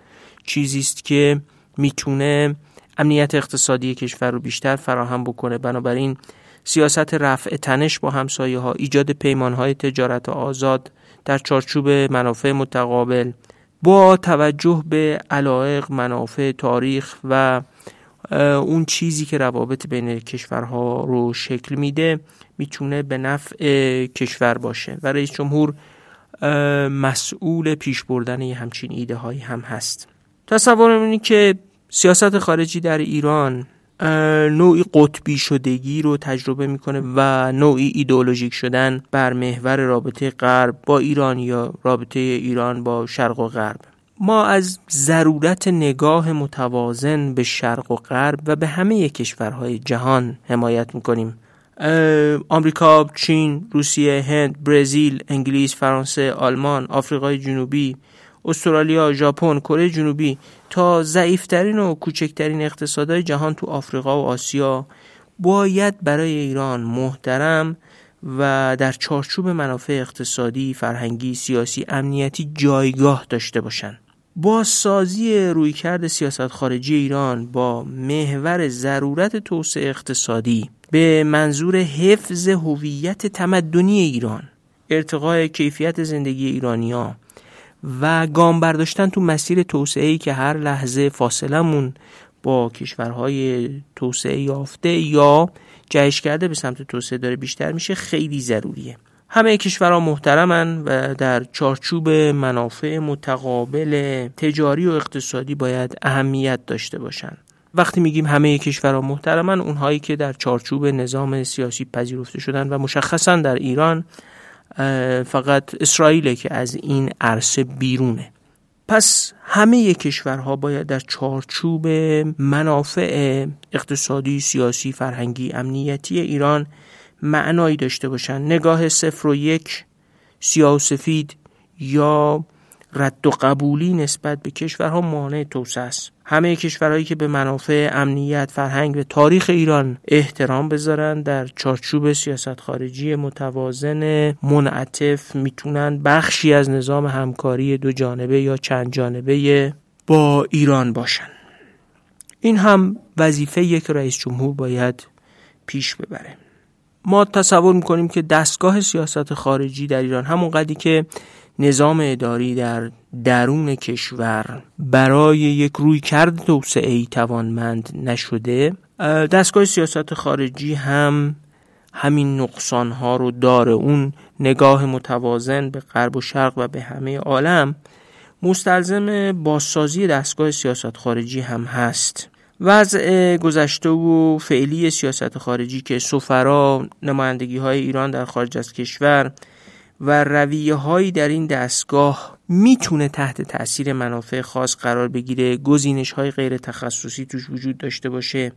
[SPEAKER 1] چیزی است که می‌تونه امنیت اقتصادی کشور رو بیشتر فراهم بکنه. بنابراین سیاست رفع تنش با همسایه ها ایجاد پیمان های تجارت آزاد در چارچوب منافع متقابل با توجه به علایق منافع تاریخ و اون چیزی که روابط بین کشورها رو شکل میده می‌تونه به نفع کشور باشه. و رئیس جمهور مسئول پیش بردن همچین ایده هایی هم هست. تصور که سیاست خارجی در ایران نوعی قطبی شدگی رو تجربه می‌کنه و نوعی ایدئولوژیک شدن بر محور رابطه غرب با ایران یا رابطه ایران با شرق و غرب. ما از ضرورت نگاه متوازن به شرق و غرب و به همه کشورهای جهان حمایت می‌کنیم. آمریکا، چین، روسیه، هند، برزیل، انگلیس، فرانسه، آلمان، آفریقای جنوبی، استرالیا، ژاپن، کره جنوبی تا ضعیفترین و کوچکترین اقتصادهای جهان تو آفریقا و آسیا باید برای ایران محترم و در چارچوب منافع اقتصادی، فرهنگی، سیاسی، امنیتی جایگاه داشته باشند. با سازی رویکرد سیاست خارجی ایران با محور ضرورت توسعه اقتصادی به منظور حفظ هویت تمدنی ایران ارتقای کیفیت زندگی ایرانیا و گام برداشتن تو مسیر توسعه ای که هر لحظه فاصلمون با کشورهای توسعه یافته یا جهش کرده به سمت توسعه داره بیشتر میشه خیلی ضروریه همه کشورها محترمن و در چارچوب منافع متقابل تجاری و اقتصادی باید اهمیت داشته باشند. وقتی میگیم همه کشورها محترمن اونهایی که در چارچوب نظام سیاسی پذیرفته شدن و مشخصا در ایران فقط اسرائیل که از این عرصه بیرونه. پس همه کشورها باید در چارچوب منافع اقتصادی، سیاسی، فرهنگی، امنیتی ایران معنایی داشته باشن. نگاه صفر و یک سیاه و سفید یا رد و قبولی نسبت به کشورها مانع توسعه است. همه کشورهایی که به منافع امنیت فرهنگ و تاریخ ایران احترام بذارن در چارچوب سیاست خارجی متوازن منعطف می‌تونن بخشی از نظام همکاری دو جانبه یا چند جانبه با ایران باشن. این هم وظیفه یک رئیس جمهور باید پیش ببره. ما تصور می‌کنیم که دستگاه سیاست خارجی در ایران همون قدی که نظام اداری در درون کشور برای یک روی کرد توسعه ای توانمند نشده. دستگاه سیاست خارجی هم همین نقصان ها رو داره. اون نگاه متوازن به غرب و شرق و به همه عالم مستلزم بازسازی دستگاه سیاست خارجی هم هست. وضع گذشته و فعلی سیاست خارجی که سفرا نمایندگی های ایران در خارج از کشور و رویه هایی در این دستگاه می‌تونه تحت تاثیر منافع خاص قرار بگیره گزینش های غیر تخصصی توش وجود داشته باشه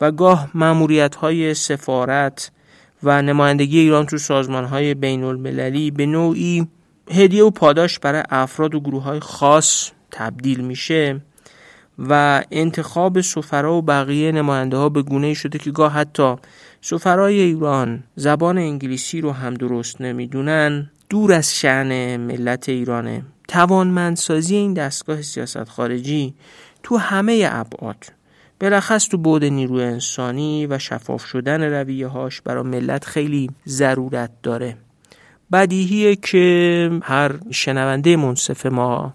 [SPEAKER 1] و گاه معمولیت های سفارت و نمایندگی ایران تو سازمان های بین المللی به نوعی هدیه و پاداش برای افراد و گروه های خاص تبدیل میشه و انتخاب سفرا و بقیه نماینده ها به گونه شده که گاه حتی سفرای ایران زبان انگلیسی رو هم درست نمی‌دونن. دور از شعن ملت ایرانه توانمندسازی این دستگاه سیاست خارجی تو همه ابعاد بلخص تو بود نیروی انسانی و شفاف شدن رویه هاش برای ملت خیلی ضرورت داره. بدیهیه که هر شنونده منصف ما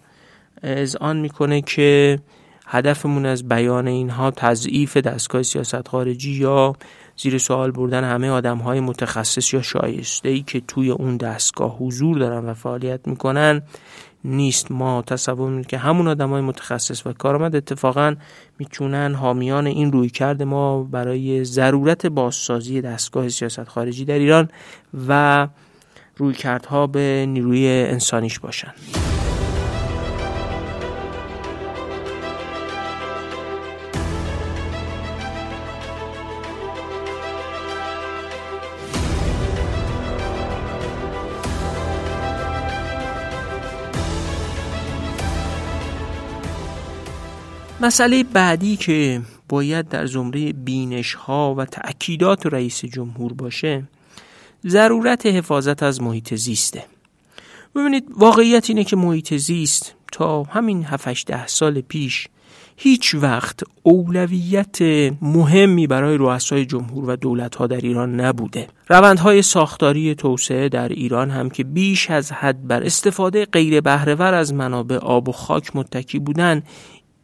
[SPEAKER 1] از آن می‌کنه که هدفمون از بیان اینها تضعیف دستگاه سیاست خارجی یا زیر سوال بردن همه آدم های متخصص یا شایسته ای که توی اون دستگاه حضور دارن و فعالیت می‌کنن نیست. ما تصور می‌کنیم که همون آدم های متخصص و کارآمد اتفاقا می‌تونن حامیان این روی کرد ما برای ضرورت بازسازی دستگاه سیاست خارجی در ایران و رویکردها به نیروی انسانیش باشن. مسئله بعدی که باید در زمره بینش ها و تأکیدات رئیس جمهور باشه ضرورت حفاظت از محیط زیسته. ببینید واقعیت اینه که محیط زیست تا همین 7 ده سال پیش هیچ وقت اولویت مهمی برای رؤسای جمهور و دولتها در ایران نبوده. روندهای ساختاری توسعه در ایران هم که بیش از حد بر استفاده غیر بهرهور از منابع آب و خاک متکی بودن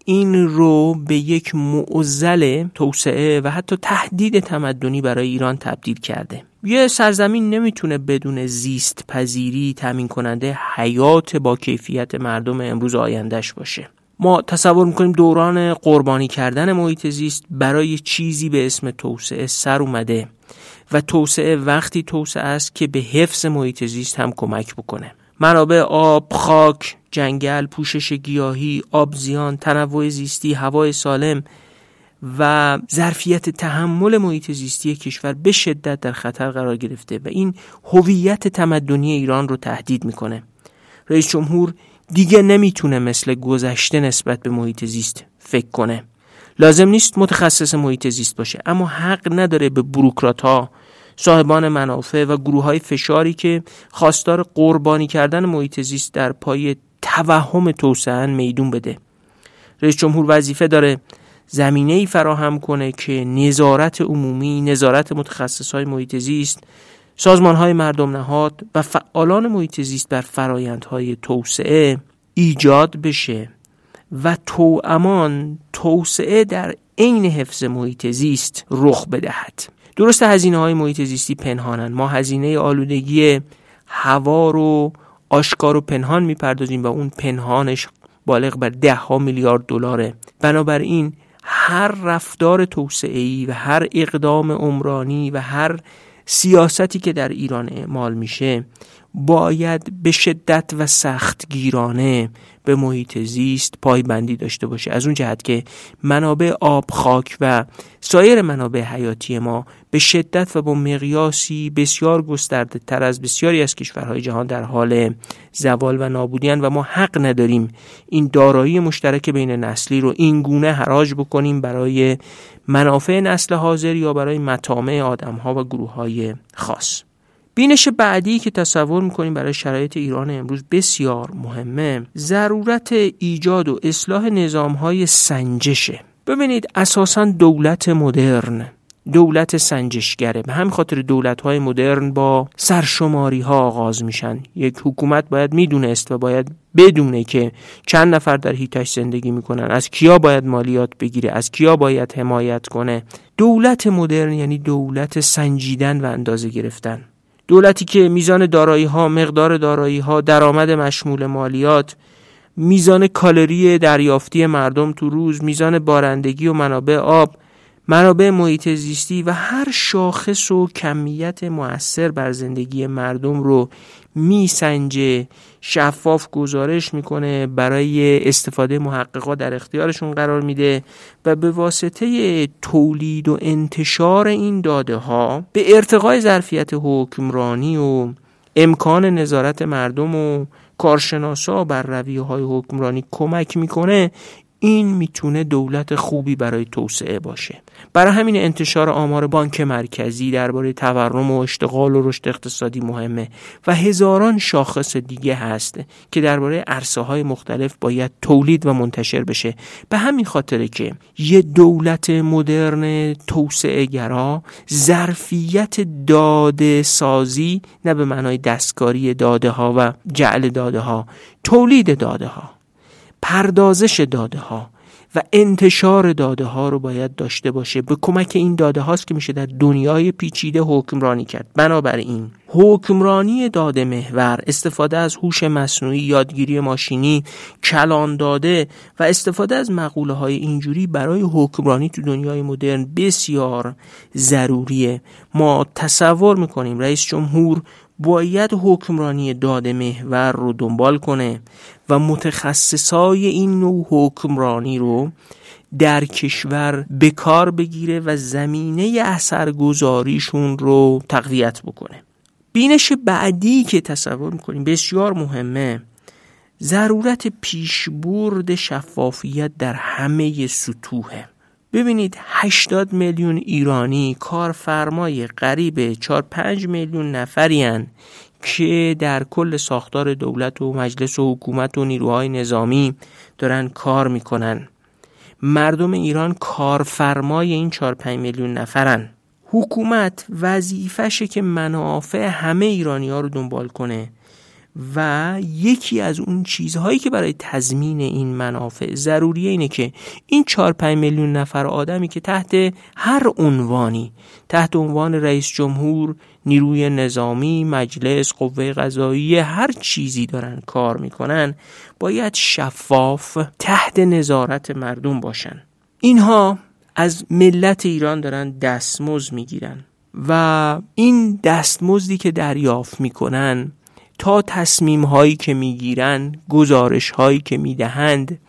[SPEAKER 1] این رو به یک معزل توسعه و حتی تهدید تمدنی برای ایران تبدیل کرده. یه سرزمین نمی‌تونه بدون زیست پذیری تامین کننده حیات با کیفیت مردم امروز آیندهش باشه. ما تصور می‌کنیم دوران قربانی کردن محیط زیست برای چیزی به اسم توسعه سر اومده و توسعه وقتی توسعه است که به حفظ محیط زیست هم کمک بکنه. منابع آب، خاک، جنگل، پوشش گیاهی، آبزیان، تنوع زیستی، هوای سالم و ظرفیت تحمل محیط زیستی کشور به شدت در خطر قرار گرفته و این هویت تمدنی ایران رو تهدید می‌کنه. رئیس جمهور دیگه نمی‌تونه مثل گذشته نسبت به محیط زیست فکر کنه. لازم نیست متخصص محیط زیست باشه اما حق نداره به بروکرات ها صاحبان منافع و گروه های فشاری که خواستار قربانی کردن محیط زیست در پای توهم توسعه میدون بده. رئیس جمهور وظیفه داره زمینه ای فراهم کنه که نظارت عمومی نظارت متخصص های محیط زیست سازمان های مردم نهاد و فعالان محیط زیست بر فرایندهای توسعه ایجاد بشه و امان توسعه در عین حفظ محیط زیست رخ بدهد. درست هزینه های محیط زیستی پنهانن. ما هزینه آلودگی هوا رو آشکار و پنهان می‌پردازیم و اون پنهانش بالغ بر ده ها میلیارد دلاره. بنابراین هر رفتار توسعه‌ای و هر اقدام عمرانی و هر سیاستی که در ایران اعمال میشه باید به شدت و سخت گیرانه به محیط زیست پایبندی داشته باشه. از اون جهت که منابع آب خاک و سایر منابع حیاتی ما به شدت و با مقیاسی بسیار گسترده تر از بسیاری از کشورهای جهان در حال زوال و نابودیان و ما حق نداریم این دارایی مشترک بین نسلی رو این گونه حراج بکنیم برای منافع نسل حاضر یا برای مطامع آدم ها و گروه های خاص. بینش بعدی که تصور می‌کنیم برای شرایط ایران امروز بسیار مهمه ضرورت ایجاد و اصلاح نظام های سنجشه. ببینید اساسا دولت مدرن دولت سنجشگره. به همین خاطر دولت های مدرن با سرشماری ها آغاز میشن. یک حکومت باید می‌دونست و باید بدونه که چند نفر در هیتش زندگی می‌کنن. از کیا باید مالیات بگیره؟ از کیا باید حمایت کنه؟ دولت مدرن یعنی دولت سنجیدن و اندازه گرفتن. دولتی که میزان دارایی ها مقدار دارایی ها درآمد مشمول مالیات میزان کالری دریافتی مردم تو روز میزان بارندگی و منابع آب منابع محیط زیستی و هر شاخص و کمیت مؤثر بر زندگی مردم رو میسنجه. شفاف گزارش می‌کنه برای استفاده محققا در اختیارشون قرار میده و به واسطه تولید و انتشار این داده ها به ارتقای ظرفیت حکمرانی و امکان نظارت مردم و کارشناسا بر رویه های حکمرانی کمک می‌کنه این می‌تونه دولت خوبی برای توسعه باشه. برای همین انتشار آمار بانک مرکزی درباره تورم و اشتغال و رشد اقتصادی مهمه و هزاران شاخص دیگه هست که درباره عرصه های مختلف باید تولید و منتشر بشه. به همین خاطره که یه دولت مدرن توسعه گرا ظرفیت داده سازی نه به معنای دستکاری داده ها و جعل داده ها تولید داده ها پردازش داده ها و انتشار داده ها رو باید داشته باشه به کمک این داده هاست که میشه در دنیای پیچیده حکمرانی کرد. بنابراین حکمرانی داده محور استفاده از هوش مصنوعی یادگیری ماشینی کلان داده و استفاده از مقوله های اینجوری برای حکمرانی تو دنیای مدرن بسیار ضروریه. ما تصور می‌کنیم رئیس جمهور باید حکمرانی داده محور رو دنبال کنه و متخصصای این نوع حکمرانی رو در کشور به کار بگیره و زمینه اثرگذاریشون رو تقویت بکنه. بینش بعدی که تصور می‌کنیم بسیار مهمه ضرورت پیشبرد شفافیت در همه سطوحه. ببینید 80 میلیون ایرانی کارفرمای قریب 4 5 میلیون نفریان که در کل ساختار دولت و مجلس و حکومت و نیروهای نظامی دارن کار می‌کنن. مردم ایران کارفرمای این 4 5 میلیون نفرن. حکومت وظیفشه که منافع همه ایرانی ها رو دنبال کنه و یکی از اون چیزهایی که برای تضمین این منافع ضروریه اینه که این 4 5 میلیون نفر آدمی که تحت هر عنوانی تحت عنوان رئیس جمهور نیروی نظامی مجلس قوه قضایی هر چیزی دارن کار می‌کنن باید شفاف تحت نظارت مردم باشن. اینها از ملت ایران دارن دستمزد می‌گیرن و این دستمزدی که دریافت می‌کنن تا تصمیم هایی که می‌گیرن گزارش هایی که می‌دهند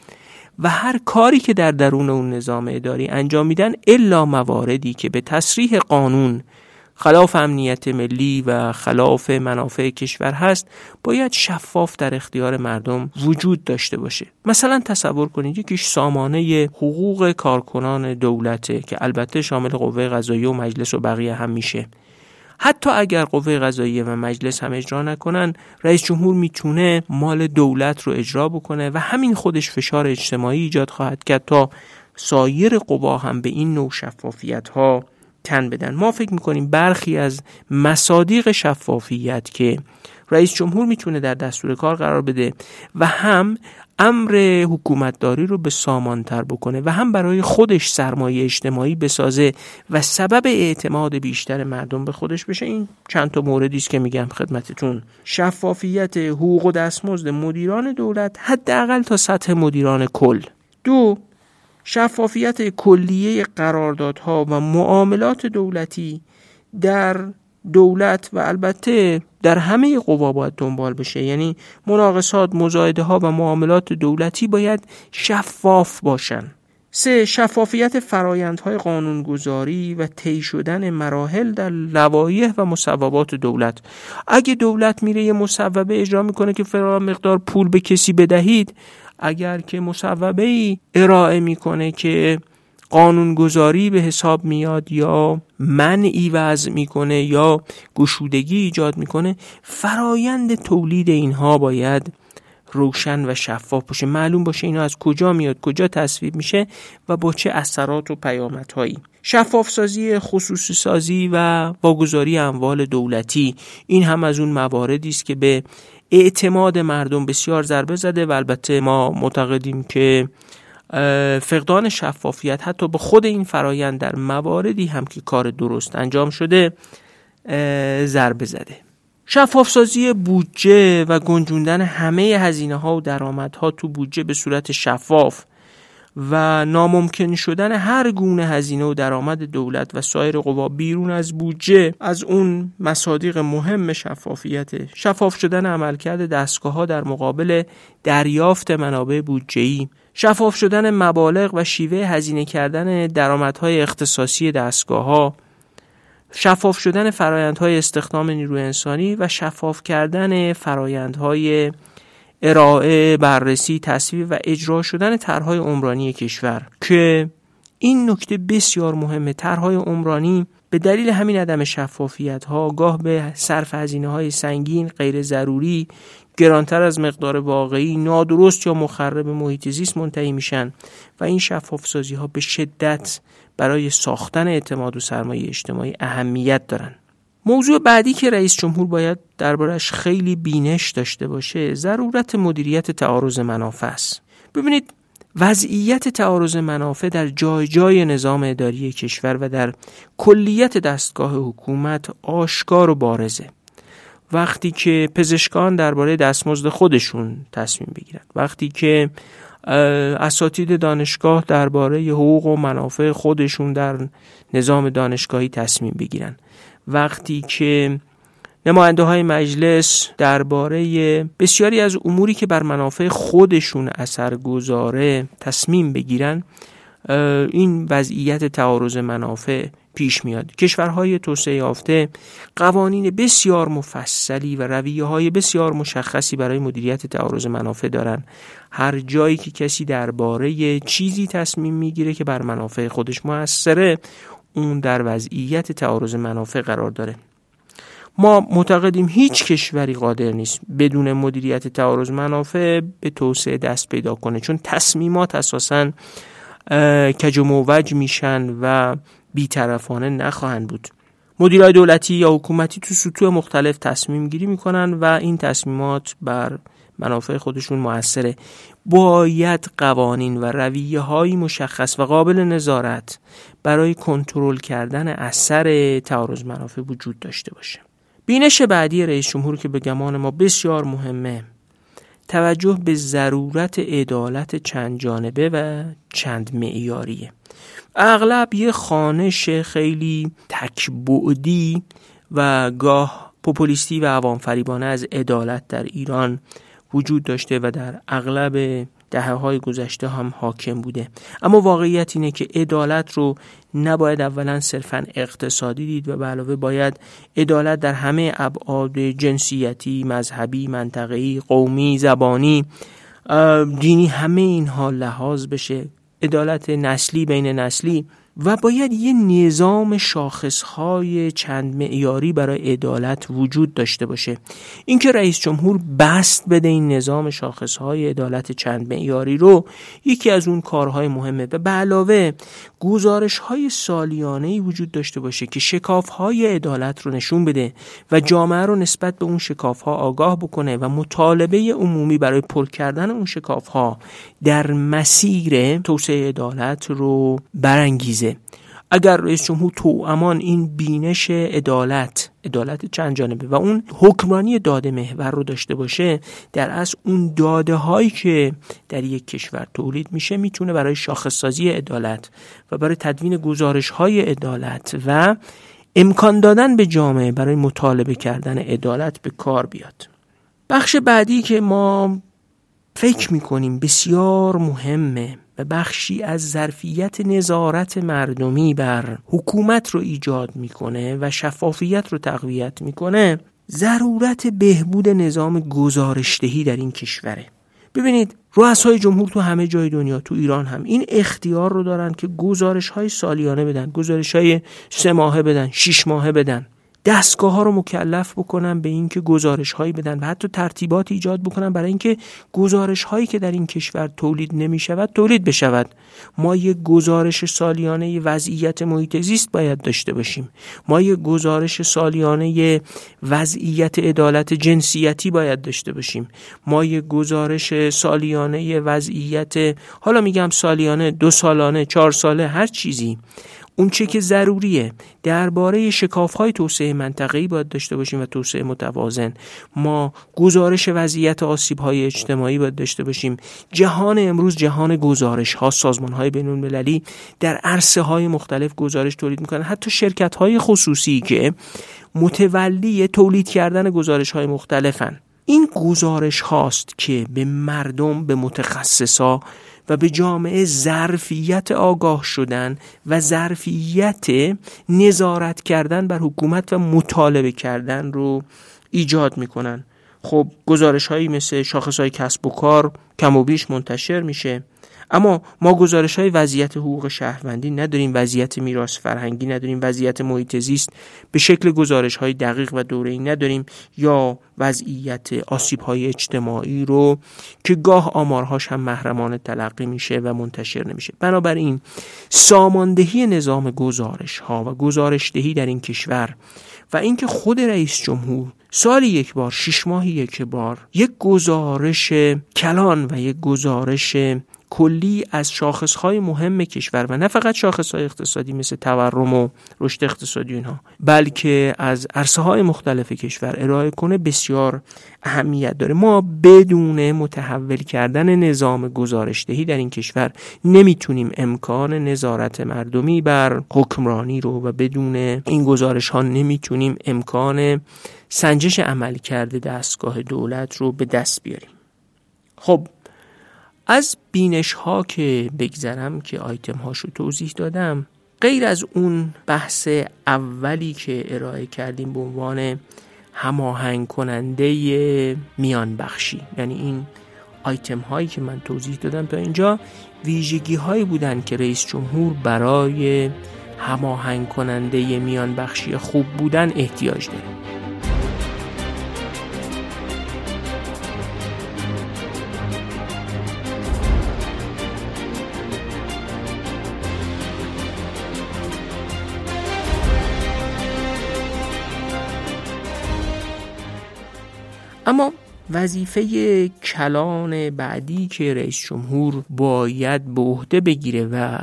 [SPEAKER 1] و هر کاری که در درون اون نظام اداری انجام میدن الا مواردی که به تصریح قانون خلاف امنیت ملی و خلاف منافع کشور هست باید شفاف در اختیار مردم وجود داشته باشه. مثلا تصور کنید یکیش سامانه حقوق کارکنان دولته که البته شامل قوه قضایی و مجلس و بقیه هم میشه. حتی اگر قوه قضاییه و مجلس هم اجرا نکنن رئیس جمهور می‌تونه مال دولت رو اجرا بکنه و همین خودش فشار اجتماعی ایجاد خواهد کرد تا سایر قوا هم به این نوع شفافیت ها تن بدن. ما فکر می‌کنیم برخی از مصادیق شفافیت که رئیس جمهور می‌تونه در دستور کار قرار بده و هم امر حکومتداری رو به سامانتر بکنه و هم برای خودش سرمایه اجتماعی بسازه و سبب اعتماد بیشتر مردم به خودش بشه. این چند تا موردی است که میگم خدمتتون. شفافیت حقوق و دستمزد مدیران دولت حداقل تا سطح مدیران کل. دو شفافیت کلیه قراردادها و معاملات دولتی در دولت و البته در همه قوا باید دنبال بشه. یعنی مناقصات مزایده ها و معاملات دولتی باید شفاف باشن. سه شفافیت فرایندهای قانونگذاری و طی شدن مراحل در لوایح و مصوبات دولت. اگه دولت میره یه مصوبه اجرا می‌کنه که فلان مقدار پول به کسی بدهید اگر که مصوبه ای ارائه می‌کنه که قانونگذاری به حساب میاد یا منعی وضع می‌کنه یا گشودگی ایجاد می‌کنه فرایند تولید اینها باید روشن و شفاف باشه. معلوم باشه اینا از کجا میاد کجا تصویب میشه و با چه اثرات و پیامدهایی. شفاف سازی خصوصی سازی و واگذاری اموال دولتی این هم از اون مواردی است که به اعتماد مردم بسیار ضربه زده و البته ما معتقدیم که فقدان شفافیت حتی به خود این فرایند در مواردی هم که کار درست انجام شده ضربه زده. شفافسازی بودجه و گنجوندن همه هزینه ها و درآمدها تو بودجه به صورت شفاف و ناممکن شدن هر گونه هزینه و درآمد دولت و سایر قوا بیرون از بودجه از اون مصادیق مهم شفافیت شفاف شدن عملکرد دستگاه ها در مقابل دریافت منابع بودجه‌ای شفاف شدن مبالغ و شیوه هزینه کردن درآمدهای اختصاصی دستگاه ها شفاف شدن فرایندهای استخدام نیروی انسانی و شفاف کردن فرایندهای ارائه بررسی تصویب و اجرا شدن طرحهای عمرانی کشور که این نکته بسیار مهمه. طرحهای عمرانی به دلیل همین عدم شفافیت ها گاه به صرف هزینه های سنگین غیر ضروری گرانتر از مقدار واقعی نادرست یا مخرب محیط زیست منتهی میشن و این شفاف سازی ها به شدت برای ساختن اعتماد و سرمایه اجتماعی اهمیت دارن. موضوع بعدی که رئیس جمهور باید دربارش خیلی بینش داشته باشه ضرورت مدیریت تعارض منافع است. ببینید وضعیت تعارض منافع در جای جای نظام اداری کشور و در کلیت دستگاه حکومت آشکار و بارزه. وقتی که پزشکان درباره دستمزد خودشون تصمیم بگیرند وقتی که اساتید دانشگاه درباره حقوق و منافع خودشون در نظام دانشگاهی تصمیم بگیرن. وقتی که نماینده های مجلس درباره بسیاری از اموری که بر منافع خودشون اثر گذاره تصمیم بگیرن این وضعیت تعارض منافع پیش میاد. کشورهای توسعه یافته قوانین بسیار مفصلی و رویه های بسیار مشخصی برای مدیریت تعارض منافع دارن. هر جایی که کسی درباره چیزی تصمیم می‌گیره که بر منافع خودش موثره اون در وضعیت تعارض منافع قرار داره. ما معتقدیم هیچ کشوری قادر نیست بدون مدیریت تعارض منافع به توسعه دست پیدا کنه. چون تصمیمات اساسا کج و موج میشن و بیطرفانه نخواهند بود. مدیرای دولتی یا حکومتی تو سطوح مختلف تصمیم گیری می‌کنن و این تصمیمات بر منافع خودشون موثره. باید قوانین و رویه های مشخص و قابل نظارت برای کنترل کردن اثر تعارض منافع وجود داشته باشه. بینش بعدی رئیس جمهور که به گمان ما بسیار مهمه توجه به ضرورت عدالت چند جانبه و چند معیاریه. اغلب یه خانش خیلی تکبعدی و گاه پوپولیستی و عوام فریبانه از عدالت در ایران وجود داشته و در اغلب دهه های گذشته هم حاکم بوده. اما واقعیت اینه که عدالت رو نباید اولا صرفا اقتصادی دید و به علاوه باید عدالت در همه ابعاد جنسیتی، مذهبی، منطقه‌ای، قومی، زبانی، دینی همه اینها لحاظ بشه. عدالت نسلی بین نسلی و باید یه نظام شاخصهای چند معیاری برای عدالت وجود داشته باشه. اینکه رئیس جمهور بست بده این نظام شاخصهای عدالت چند معیاری رو یکی از اون کارهای مهمه. و به علاوه گزارش های سالیانه وجود داشته باشه که شکاف های عدالت رو نشون بده و جامعه رو نسبت به اون شکاف ها آگاه بکنه و مطالبه عمومی برای پر کردن اون شکاف ها در مسیر توسعه عدالت رو برانگیزه. اگر رئیس جمهور تو امان این بینش عدالت عدالت چند جانبه و اون حکمرانی داده محور رو داشته باشه در از اون داده هایی که در یک کشور تولید میشه می‌تونه برای شاخصسازی عدالت و برای تدوین گزارش های عدالت و امکان دادن به جامعه برای مطالبه کردن عدالت به کار بیاد. بخش بعدی که ما فکر می‌کنیم بسیار مهمه بخشی از ظرفیت نظارت مردمی بر حکومت رو ایجاد می‌کنه و شفافیت رو تقویت می‌کنه ضرورت بهبود نظام گزارشدهی در این کشوره. ببینید رؤسای جمهور تو همه جای دنیا تو ایران هم این اختیار رو دارن که گزارش های سالیانه بدن گزارش های سه ماهه بدن شیش ماهه بدن. دستگاه ها رو مکلف بکنن به اینکه گزارش هایی بدن و حتی ترتیبات ایجاد بکنن برای اینکه گزارش هایی که در این کشور تولید نمی شود تولید بشود. ما یک گزارش سالیانه وضعیت محیط زیست باید داشته باشیم. ما یک گزارش سالیانه وضعیت عدالت جنسیتی باید داشته باشیم. ما یک گزارش سالیانه وضعیت حالا میگم سالیانه دو سالانه چهار ساله هر چیزی. اون چه که ضروریه. درباره شکاف های توسعه منطقه‌ای باید داشته باشیم و توسعه متوازن. ما گزارش وضعیت آسیب های اجتماعی باید داشته باشیم. جهان امروز جهان گزارش ها سازمان های بین المللی در عرصه های مختلف گزارش تولید می‌کنن. حتی شرکت های خصوصی که متولی تولید کردن گزارش های مختلفن. این گزارش هاست که به مردم به متخصصا و به جامعه ظرفیت آگاه شدن و ظرفیت نظارت کردن بر حکومت و مطالبه کردن رو ایجاد می‌کنن. خب گزارش هایی مثل شاخص های کسب و کار کم و بیش منتشر میشه. اما ما گزارش های وضعیت حقوق شهروندی نداریم وضعیت میراث فرهنگی نداریم وضعیت محیط زیست به شکل گزارش های دقیق و دوره‌ای نداریم یا وضعیت آسیب های اجتماعی رو که گاه آمارهاش هم محرمانه تلقی میشه و منتشر نمیشه. بنابراین ساماندهی نظام گزارش ها و گزارشدهی در این کشور و اینکه خود رئیس جمهور سالی یک بار شش ماهی یک بار یک گزارش کلان و یک گزارش کلی از شاخصهای مهم کشور و نه فقط شاخصهای اقتصادی مثل تورم و رشد اقتصادی اینها بلکه از عرصه های مختلف کشور ارائه کنه بسیار اهمیت داره. ما بدون متحول کردن نظام گزارشدهی در این کشور نمی‌تونیم امکان نظارت مردمی بر حکمرانی رو و بدون این گزارش ها نمی‌تونیم امکان سنجش عمل کرده دستگاه دولت رو به دست بیاریم. خب از بینش ها که بگذرم که آیتم هاشو توضیح دادم غیر از اون بحث اولی که ارائه کردیم به عنوان هماهنگ کننده میان بخشی یعنی این آیتم هایی که من توضیح دادم تا اینجا ویژگی هایی بودن که رئیس جمهور برای هماهنگ کننده میان بخشی خوب بودن احتیاج داره. اما وظیفه کلان بعدی که رئیس جمهور باید به عهده بگیره و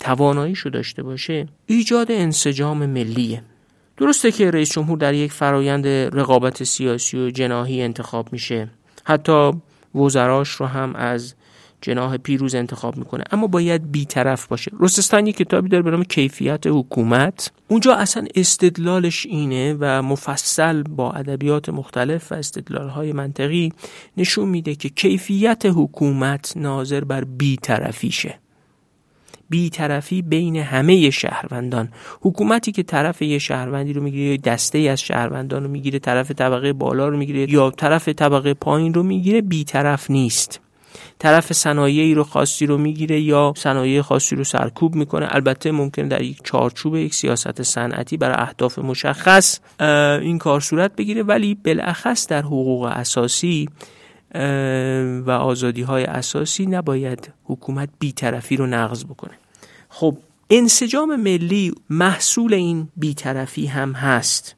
[SPEAKER 1] تواناییشو داشته باشه ایجاد انسجام ملیه. درسته که رئیس جمهور در یک فرایند رقابت سیاسی و جناهی انتخاب میشه. حتی وزراش رو هم از جناح پیروز انتخاب می‌کنه. اما باید بیطرف باشه. رستستان یک کتابی داره به نام کیفیت حکومت. اونجا اصلا استدلالش اینه و مفصل با ادبیات مختلف و استدلالهای منطقی نشون میده که کیفیت حکومت ناظر بر بیطرفیشه. بیطرفی بین همه شهروندان. حکومتی که طرف یه شهروندی رو می‌گیره دسته از شهروندان رو می‌گیره طرف طبقه بالا رو می‌گیره یا طرف طبقه پایین رو می‌گیره بیطرف نیست. طرف صنایعی رو خاصی رو می‌گیره یا صنایع خاصی رو سرکوب می‌کنه. البته ممکن در یک چارچوب یک سیاست صنعتی برای اهداف مشخص این کار صورت بگیره. ولی بالاخص در حقوق اساسی و آزادی های اساسی نباید حکومت بیطرفی رو نقض بکنه. خب انسجام ملی محصول این بیطرفی هم هست.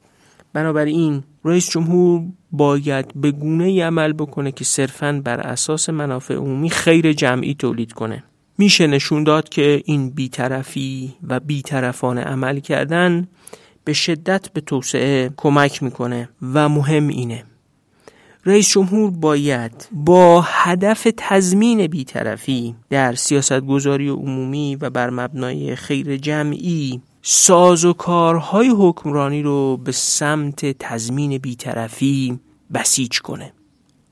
[SPEAKER 1] بنابراین رئیس جمهور باید به گونه عمل بکنه که صرفا بر اساس منافع عمومی خیر جمعی تولید کنه. میشه نشون داد که این بیطرفی و بیطرفانه عمل کردن به شدت به توسعه کمک می‌کنه و مهم اینه. رئیس جمهور باید با هدف تضمین بیطرفی در سیاست گذاری عمومی و بر مبنای خیر جمعی ساز و کارهای حکمرانی رو به سمت تضمین بیطرفی بسیج کنه.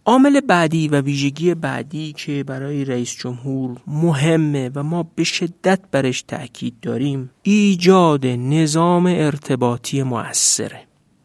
[SPEAKER 1] عامل بعدی و ویژگی بعدی که برای رئیس جمهور مهمه و ما به شدت برش تاکید داریم ایجاد نظام ارتباطی موثره.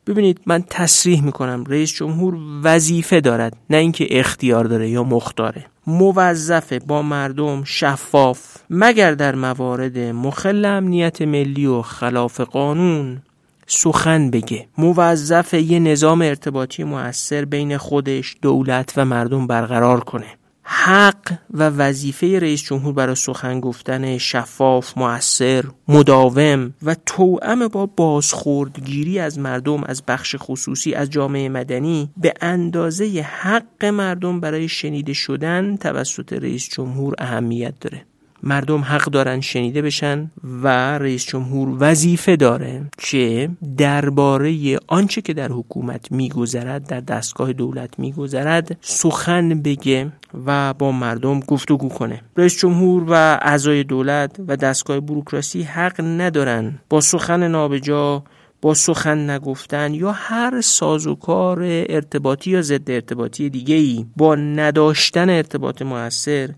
[SPEAKER 1] ببینید من تصریح می‌کنم رئیس جمهور وظیفه دارد نه اینکه اختیار داره یا مختاره. موظفه با مردم شفاف مگر در موارد مخل امنیت ملی و خلاف قانون سخن بگه. موظف یه نظام ارتباطی موثر بین خودش دولت و مردم برقرار کنه. حق و وظیفه رئیس جمهور برای سخن گفتن شفاف، مؤثر، مداوم و توأم با بازخوردگیری از مردم از بخش خصوصی از جامعه مدنی به اندازه حق مردم برای شنیده شدن توسط رئیس جمهور اهمیت داره. مردم حق دارن شنیده بشن و رئیس جمهور وظیفه داره که درباره آنچه که در حکومت میگذرد در دستگاه دولت میگذرد سخن بگه و با مردم گفتگو کنه. رئیس جمهور و اعضای دولت و دستگاه بروکراسی حق ندارن با سخن نابجا با سخن نگفتن یا هر سازوکار ارتباطی یا ضد ارتباطی دیگه ای با نداشتن ارتباط موثر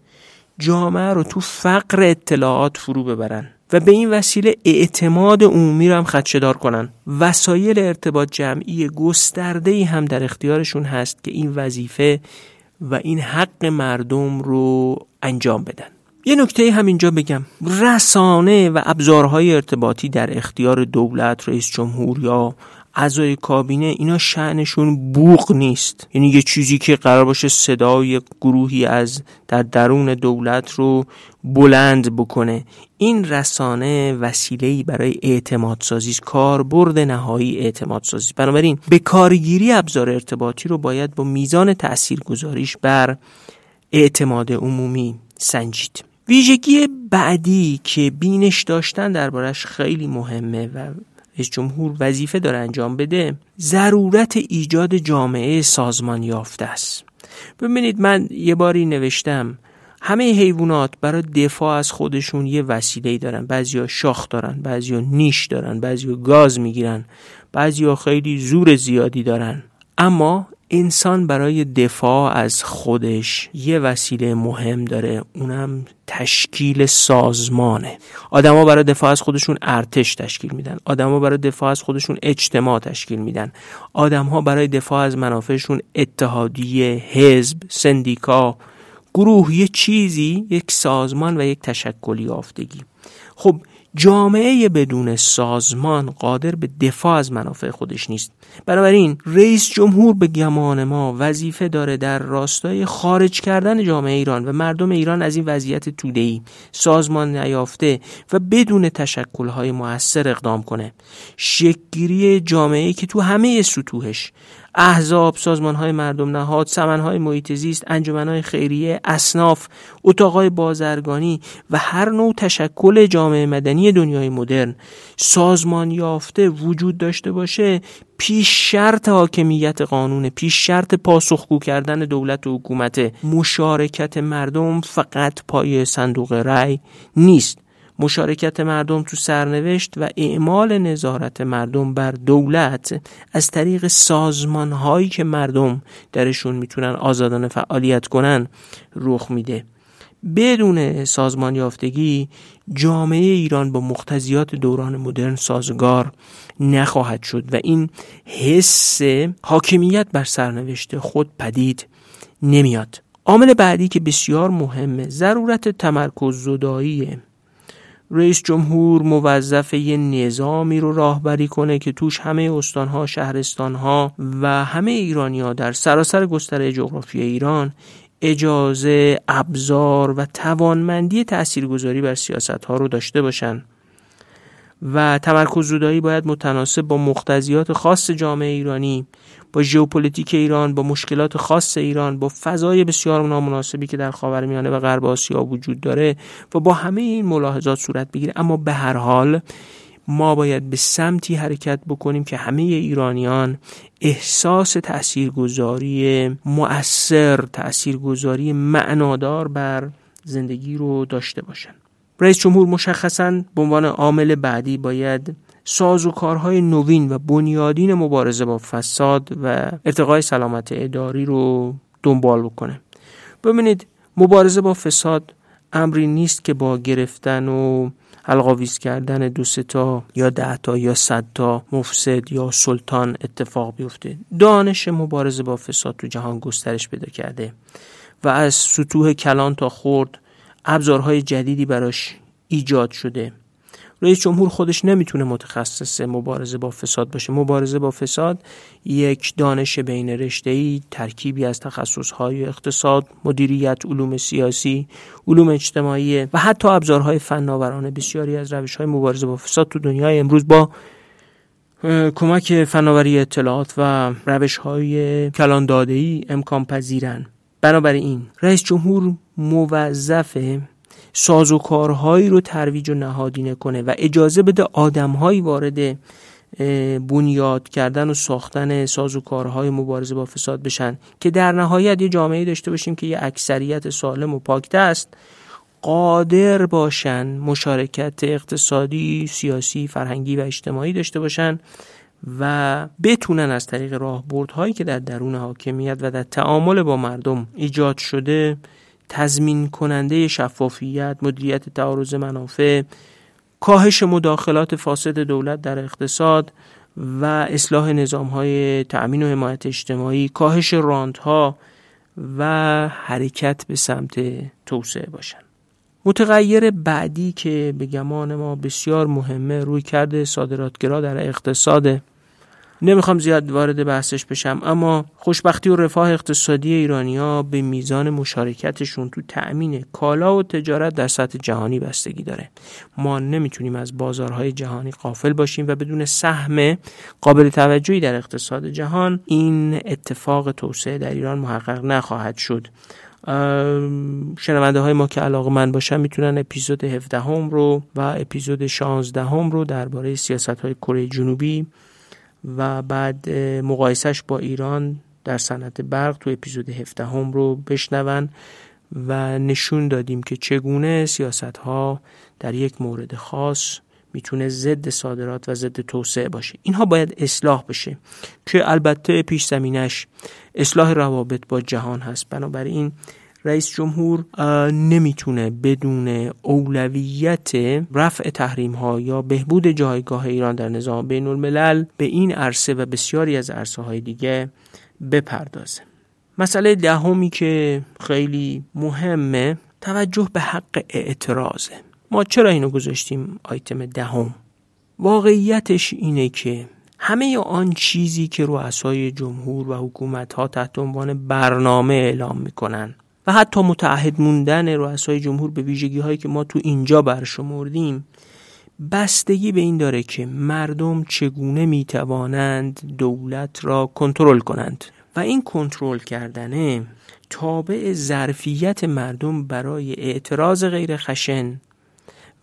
[SPEAKER 1] جامعه رو تو فقر اطلاعات فرو ببرن و به این وسیله اعتماد عمومی رو هم خدشدار کنن. وسایل ارتباط جمعی گسترده هم در اختیارشون هست که این وظیفه و این حق مردم رو انجام بدن. یه نکته هم اینجا بگم. رسانه و ابزارهای ارتباطی در اختیار دولت رئیس جمهور یا اعضای کابینه اینا شعنشون بوق نیست. یعنی یه چیزی که قرار باشه صدای گروهی از در درون دولت رو بلند بکنه. این رسانه وسیله‌ای برای اعتماد سازی کاربرد نهایی اعتماد سازی بنابراین به کارگیری ابزار ارتباطی رو باید با میزان تاثیرگذاریش بر اعتماد عمومی سنجید. ویژگی بعدی که بینش داشتن دربارش خیلی مهمه و رئیس جمهور وظیفه داره انجام بده ضرورت ایجاد جامعه سازمان یافته است. ببینید من یه باری نوشتم همه حیوانات برای دفاع از خودشون یه وسیله دارن. بعضیا شاخ دارن بعضیا نیش دارن بعضیا گاز می‌گیرن بعضیا خیلی زور زیادی دارن. اما انسان برای دفاع از خودش یه وسیله مهم داره اونم تشکیل سازمانه. آدما برای دفاع از خودشون ارتش تشکیل میدن. آدما برای دفاع از خودشون اجتماع تشکیل میدن. آدمها برای دفاع از منافعشون اتحادیه حزب سندیکا گروه یه چیزی یک سازمان و یک تشکلی یافتگی. خب جامعه بدون سازمان قادر به دفاع از منافع خودش نیست. بنابراین رئیس جمهور به گمان ما وظیفه داره در راستای خارج کردن جامعه ایران و مردم ایران از این وضعیت توده‌ای سازمان نیافته و بدون تشکل‌های موثر اقدام کنه. شکلگیری جامعه که تو همه سطوحش احزاب، سازمان های مردم نهاد، سمن های محیط زیست، انجمن های خیریه، اصناف، اتاقای بازرگانی و هر نوع تشکل جامعه مدنی دنیای مدرن. سازمان یافته وجود داشته باشه پیش شرط حاکمیت قانون پیش شرط پاسخگو کردن دولت و حکومت. مشارکت مردم فقط پای صندوق رأی نیست. مشارکت مردم تو سرنوشت و اعمال نظارت مردم بر دولت از طریق سازمان هایی که مردم درشون می‌تونن آزادانه فعالیت کنن رخ میده. بدون سازمان یافتگی جامعه ایران با مختزیات دوران مدرن سازگار نخواهد شد و این حس حاکمیت بر سرنوشت خود پدید نمیاد. عامل بعدی که بسیار مهمه ضرورت تمرکز زداییه رئیس جمهور موظف یه نظامی رو راهبری کنه که توش همه استانها، شهرستانها و همه ایرانیا در سراسر گستره جغرافی ایران اجازه، ابزار و توانمندی تاثیرگذاری بر سیاست ها رو داشته باشن. و تمرکز زودایی باید متناسب با مقتضیات خاص جامعه ایرانی با ژئوپلیتیک ایران با مشکلات خاص ایران با فضای بسیار نامناسبی که در خاورمیانه و غرب آسیا وجود داره و با همه این ملاحظات صورت بگیره. اما به هر حال ما باید به سمتی حرکت بکنیم که همه ایرانیان احساس تاثیرگذاری مؤثر تاثیرگذاری معنادار بر زندگی رو داشته باشن. رئیس جمهور مشخصا به عنوان عامل بعدی باید ساز و کارهای نوین و بنیادین مبارزه با فساد و ارتقای سلامت اداری رو دنبال بکنه. ببینید مبارزه با فساد امری نیست که با گرفتن و القاویز کردن دو تا یا ده تا یا صد تا مفسد یا سلطان اتفاق بیفته. دانش مبارزه با فساد تو جهان گسترش پیدا کرده و از سطوح کلان تا خرد ابزارهای جدیدی براش ایجاد شده. رئیس جمهور خودش نمی‌تونه متخصص مبارزه با فساد باشه. مبارزه با فساد یک دانش بین رشته‌ای ترکیبی از تخصصهای اقتصاد مدیریت علوم سیاسی علوم اجتماعی و حتی ابزارهای فناورانه بسیاری از روش‌های مبارزه با فساد تو دنیای امروز با کمک فناوری اطلاعات و روش های کلان داده امکان پذیرن. بنابراین رئیس جمهور موظفه سازوکارهایی رو ترویج و نهادینه کنه و اجازه بده آدمهایی وارد بنیاد کردن و ساختن سازوکارهای مبارزه با فساد بشن که در نهایت یه جامعه داشته باشیم که یه اکثریت سالم و پاکته است قادر باشن مشارکت اقتصادی، سیاسی، فرهنگی و اجتماعی داشته باشن و بتونن از طریق راهبردهایی که در درون حاکمیت و در تعامل با مردم ایجاد شده تضمین کننده شفافیت، مدیریت تعارض منافع، کاهش مداخلات فاسد دولت در اقتصاد و اصلاح نظام های تأمین و حمایت اجتماعی، کاهش راندها و حرکت به سمت توسعه باشند. متغیر بعدی که به گمان ما بسیار مهمه روی کرده صادراتگرا در اقتصاد نمی‌خوام زیاد وارد بحثش بشم اما خوشبختی و رفاه اقتصادی ایرانیا به میزان مشارکتشون تو تأمین کالا و تجارت در سطح جهانی بستگی داره. ما نمی‌تونیم از بازارهای جهانی قافل باشیم و بدون سهم قابل توجهی در اقتصاد جهان این اتفاق توسعه در ایران محقق نخواهد شد. شنونده های ما که علاقه من باشن می‌تونن اپیزود 17 هم رو و اپیزود 16 هم رو درباره سیاست های کره جنوبی و بعد مقایسش با ایران در صنعت برق تو اپیزود 17 هم رو بشنون و نشون دادیم که چگونه سیاست ها در یک مورد خاص می‌تونه ضد صادرات و ضد توسعه باشه. اینها باید اصلاح بشه که البته پیش زمینش اصلاح روابط با جهان هست. بنابراین رئیس جمهور نمی‌تونه بدون اولویت رفع تحریم ها یا بهبود جایگاه ایران در نظام بین الملل به این عرصه و بسیاری از عرصه های دیگه بپردازه. مسئله دهمی که خیلی مهمه توجه به حق اعتراضه ما چرا اینو گذاشتیم آیتم دهم؟ واقعیتش اینه که همه آن چیزی که رؤسای جمهور و حکومت ها تحت عنوان برنامه اعلام می‌کنن و حتی متعهد موندن رؤسای جمهور به ویژگی هایی که ما تو اینجا برشمردیم بستگی به این داره که مردم چگونه می‌توانند دولت را کنترل کنند. و این کنترل کردنه تابع ظرفیت مردم برای اعتراض غیر خشن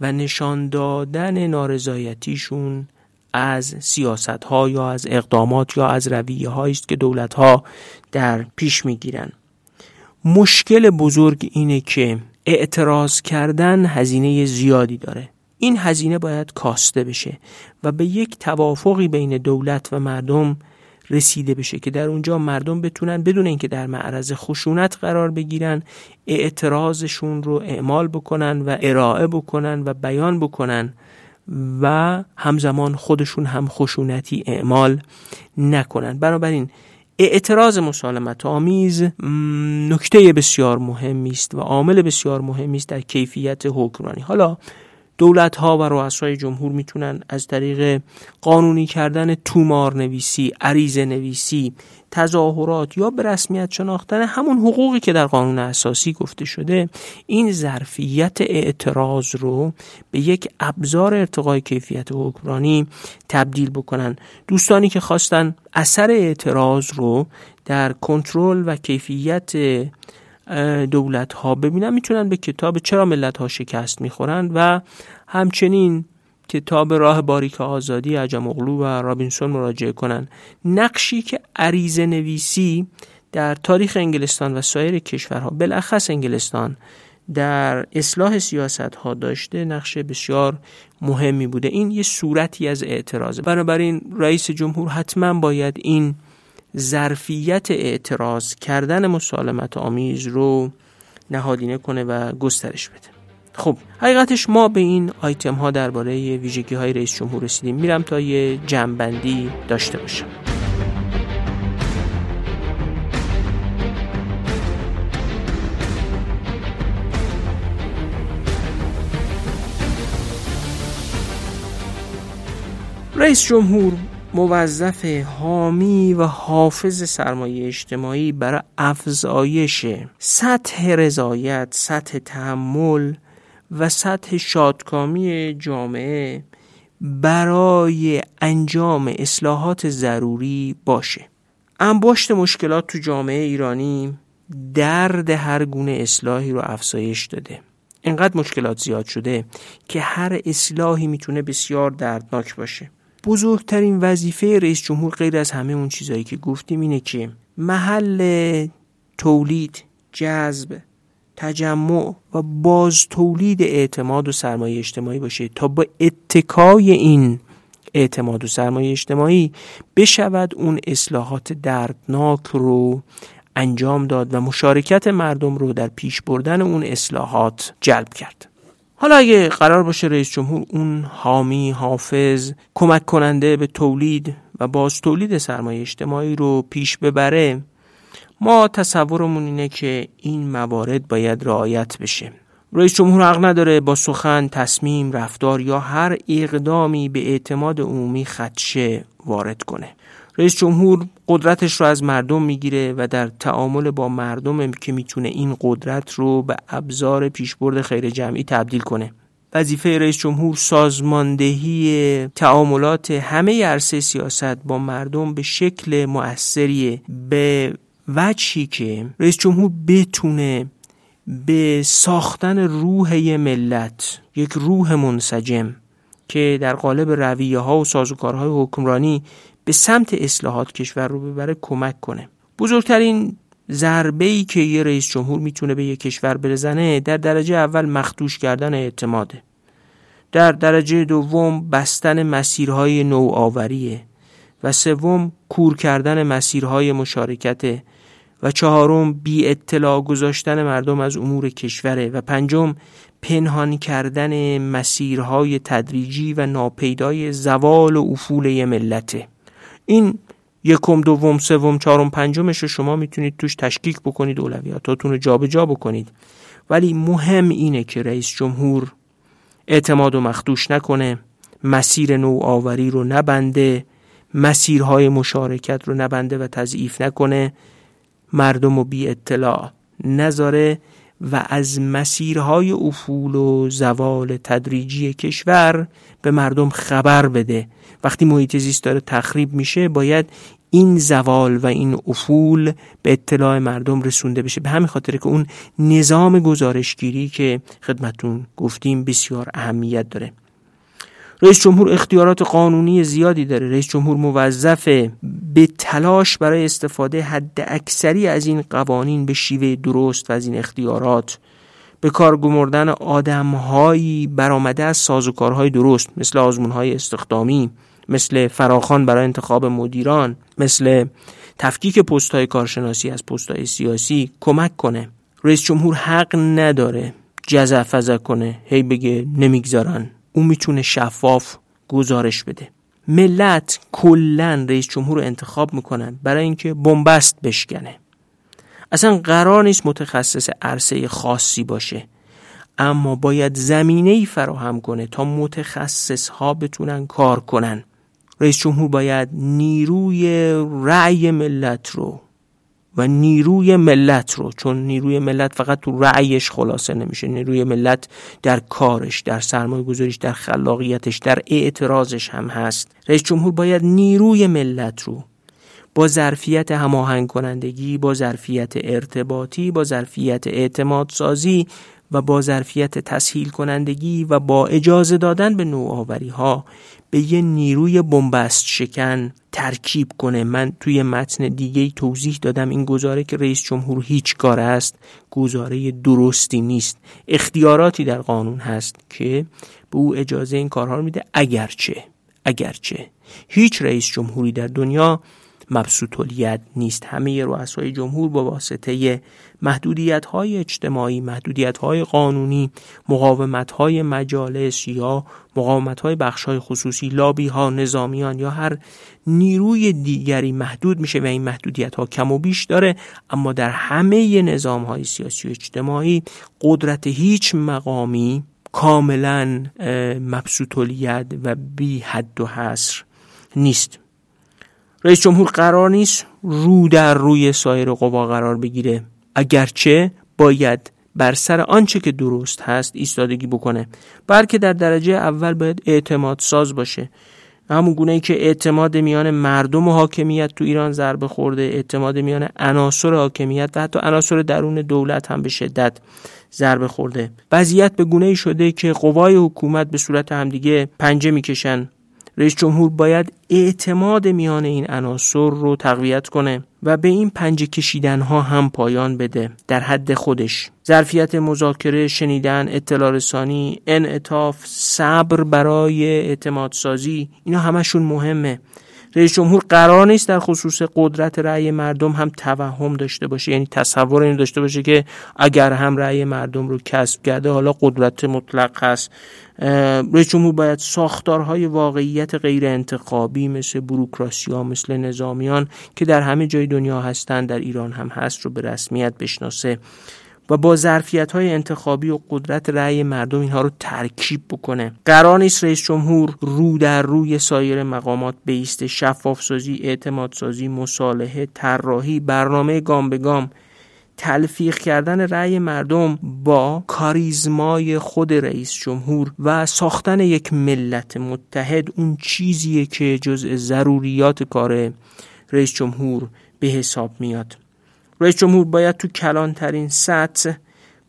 [SPEAKER 1] و نشان دادن نارضایتیشون از سیاست ها یا از اقدامات یا از رویه است که دولت ها در پیش می‌گیرن. مشکل بزرگ اینه که اعتراض کردن هزینه زیادی داره. این هزینه باید کاسته بشه و به یک توافقی بین دولت و مردم رسیده بشه که در اونجا مردم بتونن بدون اینکه در معرض خشونت قرار بگیرن اعتراضشون رو اعمال بکنن و ارائه بکنن و بیان بکنن و همزمان خودشون هم خشونتی اعمال نکنن. بنابراین اعتراض مسالمت آمیز نکته بسیار مهمی است و عامل بسیار مهمی است در کیفیت حکمرانی. حالا دولت ها و رؤسای جمهور می‌تونن از طریق قانونی کردن تومار نویسی، عریضه نویسی، تظاهرات یا به رسمیت شناختن همون حقوقی که در قانون اساسی گفته شده این ظرفیت اعتراض رو به یک ابزار ارتقای کیفیت حکمرانی تبدیل بکنن. دوستانی که خواستن اثر اعتراض رو در کنترل و کیفیت دولت ها ببینن می‌تونن به کتاب چرا ملت ها شکست می‌خورند و همچنین کتاب راه باریک آزادی عجم اغلو و رابینسون مراجعه کنند نقشی که عریضه نویسی در تاریخ انگلستان و سایر کشورها بالاخص انگلستان در اصلاح سیاست ها داشته نقش بسیار مهمی بوده. این یه صورتی از اعتراضه. بنابراین رئیس جمهور حتما باید این ظرفیت اعتراض کردن مسالمت آمیز رو نهادینه کنه و گسترش بده. خب حقیقتش ما به این آیتم ها درباره ویژگی های رئیس جمهور رسیدیم. میرم تا یه جمعبندی داشته باشم. رئیس جمهور موظف حامی و حافظ سرمایه اجتماعی برای افزایش سطح رضایت، سطح تحمل و سطح شادکامی جامعه برای انجام اصلاحات ضروری باشه. انباشت مشکلات تو جامعه ایرانی درد هر گونه اصلاحی رو افزایش داده. اینقدر مشکلات زیاد شده که هر اصلاحی می‌تونه بسیار دردناک باشه. بزرگترین وظیفه رئیس جمهور غیر از همه اون چیزهایی که گفتیم اینه که محل تولید جذب تجمع و باز تولید اعتماد و سرمایه اجتماعی باشه تا با اتکای این اعتماد و سرمایه اجتماعی بشود اون اصلاحات دردناک رو انجام داد و مشارکت مردم رو در پیش بردن اون اصلاحات جلب کرد. حالا اگه قرار باشه رئیس جمهور اون حامی حافظ کمک کننده به تولید و باز تولید سرمایه اجتماعی رو پیش ببره ما تصورمون اینه که این موارد باید رعایت بشه. رئیس جمهور حق نداره با سخن تصمیم رفتار یا هر اقدامی به اعتماد عمومی خدشه وارد کنه. رئیس جمهور قدرتش رو از مردم می‌گیره و در تعامل با مردم که می‌تونه این قدرت رو به ابزار پیشبرد خیر جمعی تبدیل کنه. وظیفه رئیس جمهور سازماندهی تعاملات همه عرصه سیاست با مردم به شکل مؤثری به وجهی که رئیس جمهور بتونه به ساختن روح ملت یک روح منسجم که در قالب رویه ها و سازوکارهای حکمرانی به سمت اصلاحات کشور رو ببره کمک کنه. بزرگترین ضربه ای که یه رئیس جمهور می‌تونه به یک کشور بزنه در درجه اول مخدوش کردن اعتماده. در درجه دوم بستن مسیرهای نوآوریه و سوم کور کردن مسیرهای مشارکت و چهارم بی اطلاع گذاشتن مردم از امور کشوره و پنجم پنهان کردن مسیرهای تدریجی و ناپیدای زوال و افول ملته. این یکم دوم سوم چهارم پنجمش رو شما می‌تونید توش تشکیک بکنید اولویاتاتون رو جابجا بکنید. ولی مهم اینه که رئیس جمهور اعتماد و مخدوش نکنه مسیر نوآوری رو نبنده مسیرهای مشارکت رو نبنده و تضعیف نکنه مردم و بی اطلاع نذاره. و از مسیرهای افول و زوال تدریجی کشور به مردم خبر بده. وقتی محیط زیست داره تخریب میشه باید این زوال و این افول به اطلاع مردم رسونده بشه. به همین خاطر که اون نظام گزارشگیری که خدمتون گفتیم بسیار اهمیت داره. رئیس جمهور اختیارات قانونی زیادی داره. رئیس جمهور موظف به تلاش برای استفاده حد اکثری از این قوانین به شیوه درست و از این اختیارات به کار گمردن آدمهایی برآمده از سازوکارهای درست مثل آزمونهای استخدامی مثل فراخان برای انتخاب مدیران مثل تفکیک پست های کارشناسی از پست های سیاسی کمک کنه. رئیس جمهور حق نداره جزع کنه هی بگه نمی‌گذارن. اون می‌تونه شفاف گزارش بده. ملت کلا رئیس جمهور رو انتخاب می‌کنن برای اینکه بنبست بشکنه. اصلا قرار نیست متخصص عرصه خاصی باشه. اما باید زمینه ای فراهم کنه تا متخصص ها بتونن کار کنن. رئیس جمهور باید نیروی رأی ملت رو و نیروی ملت رو چون نیروی ملت فقط تو رأیش خلاصه نمیشه. نیروی ملت در کارش در سرمایه گذاریش در خلاقیتش در اعتراضش هم هست. رئیس جمهور باید نیروی ملت رو با ظرفیت هماهنگ کنندگی با ظرفیت ارتباطی با ظرفیت اعتماد سازی و با ظرفیت تسهیل کنندگی و با اجازه دادن به نوآوری ها به یه نیروی بنبست شکن ترکیب کنه. من توی متن دیگه توضیح دادم این گزاره که رئیس جمهور هیچ کار است گزاره درستی نیست. اختیاراتی در قانون هست که به او اجازه این کارها رو میده. اگرچه اگرچه هیچ رئیس جمهوری در دنیا مبسوط نیست. همه رؤسای جمهور با واسطه محدودیت های اجتماعی محدودیت های قانونی مقاومت های مجالس یا مقاومت های بخش های خصوصی لابی ها نظامیان یا هر نیروی دیگری محدود میشه و این محدودیت ها کم و بیش داره. اما در همه نظام های سیاسی و اجتماعی قدرت هیچ مقامی کاملا مبسوط و بی حد و حصر نیست. رئیس جمهور قرار نیست رو در روی سایر قوا قرار بگیره. اگرچه باید بر سر آنچه که درست هست ایستادگی بکنه. بلکه در درجه اول باید اعتماد ساز باشه. همون گونه ای که اعتماد میان مردم و حاکمیت تو ایران ضربه خورده اعتماد میان عناصر حاکمیت و حتی عناصر درون دولت هم به شدت ضربه خورده. وضعیت به گونه ای شده که قوای حکومت به صورت همدیگه پنجه می‌کشن. رئیس جمهور باید اعتماد میان این عناصر رو تقویت کنه و به این پنجه کشیدن ها هم پایان بده. در حد خودش ظرفیت مذاکره شنیدن اطلاع رسانی انعطاف صبر برای اعتماد سازی اینا همشون مهمه. رئیس جمهور قرار نیست در خصوص قدرت رأی مردم هم توهم داشته باشه. یعنی تصور این داشته باشه که اگر هم رأی مردم رو کسب کرده حالا قدرت مطلق هست. رئیس جمهور باید ساختارهای واقعیت غیر انتخابی مثل بروکراسی ها مثل نظامیان که در همه جای دنیا هستند در ایران هم هست رو به رسمیت بشناسه. و با ظرفیت های انتخابی و قدرت رأی مردم اینها رو ترکیب بکنه. قرار نیست رئیس جمهور رو در روی سایر مقامات بیست شفاف سازی اعتماد سازی مصالحه طراحی برنامه گام به گام تلفیق کردن رأی مردم با کاریزمای خود رئیس جمهور و ساختن یک ملت متحد اون چیزیه که جزء ضروریات کار رئیس جمهور به حساب میاد. رئیس جمهور باید تو کلانترین سطح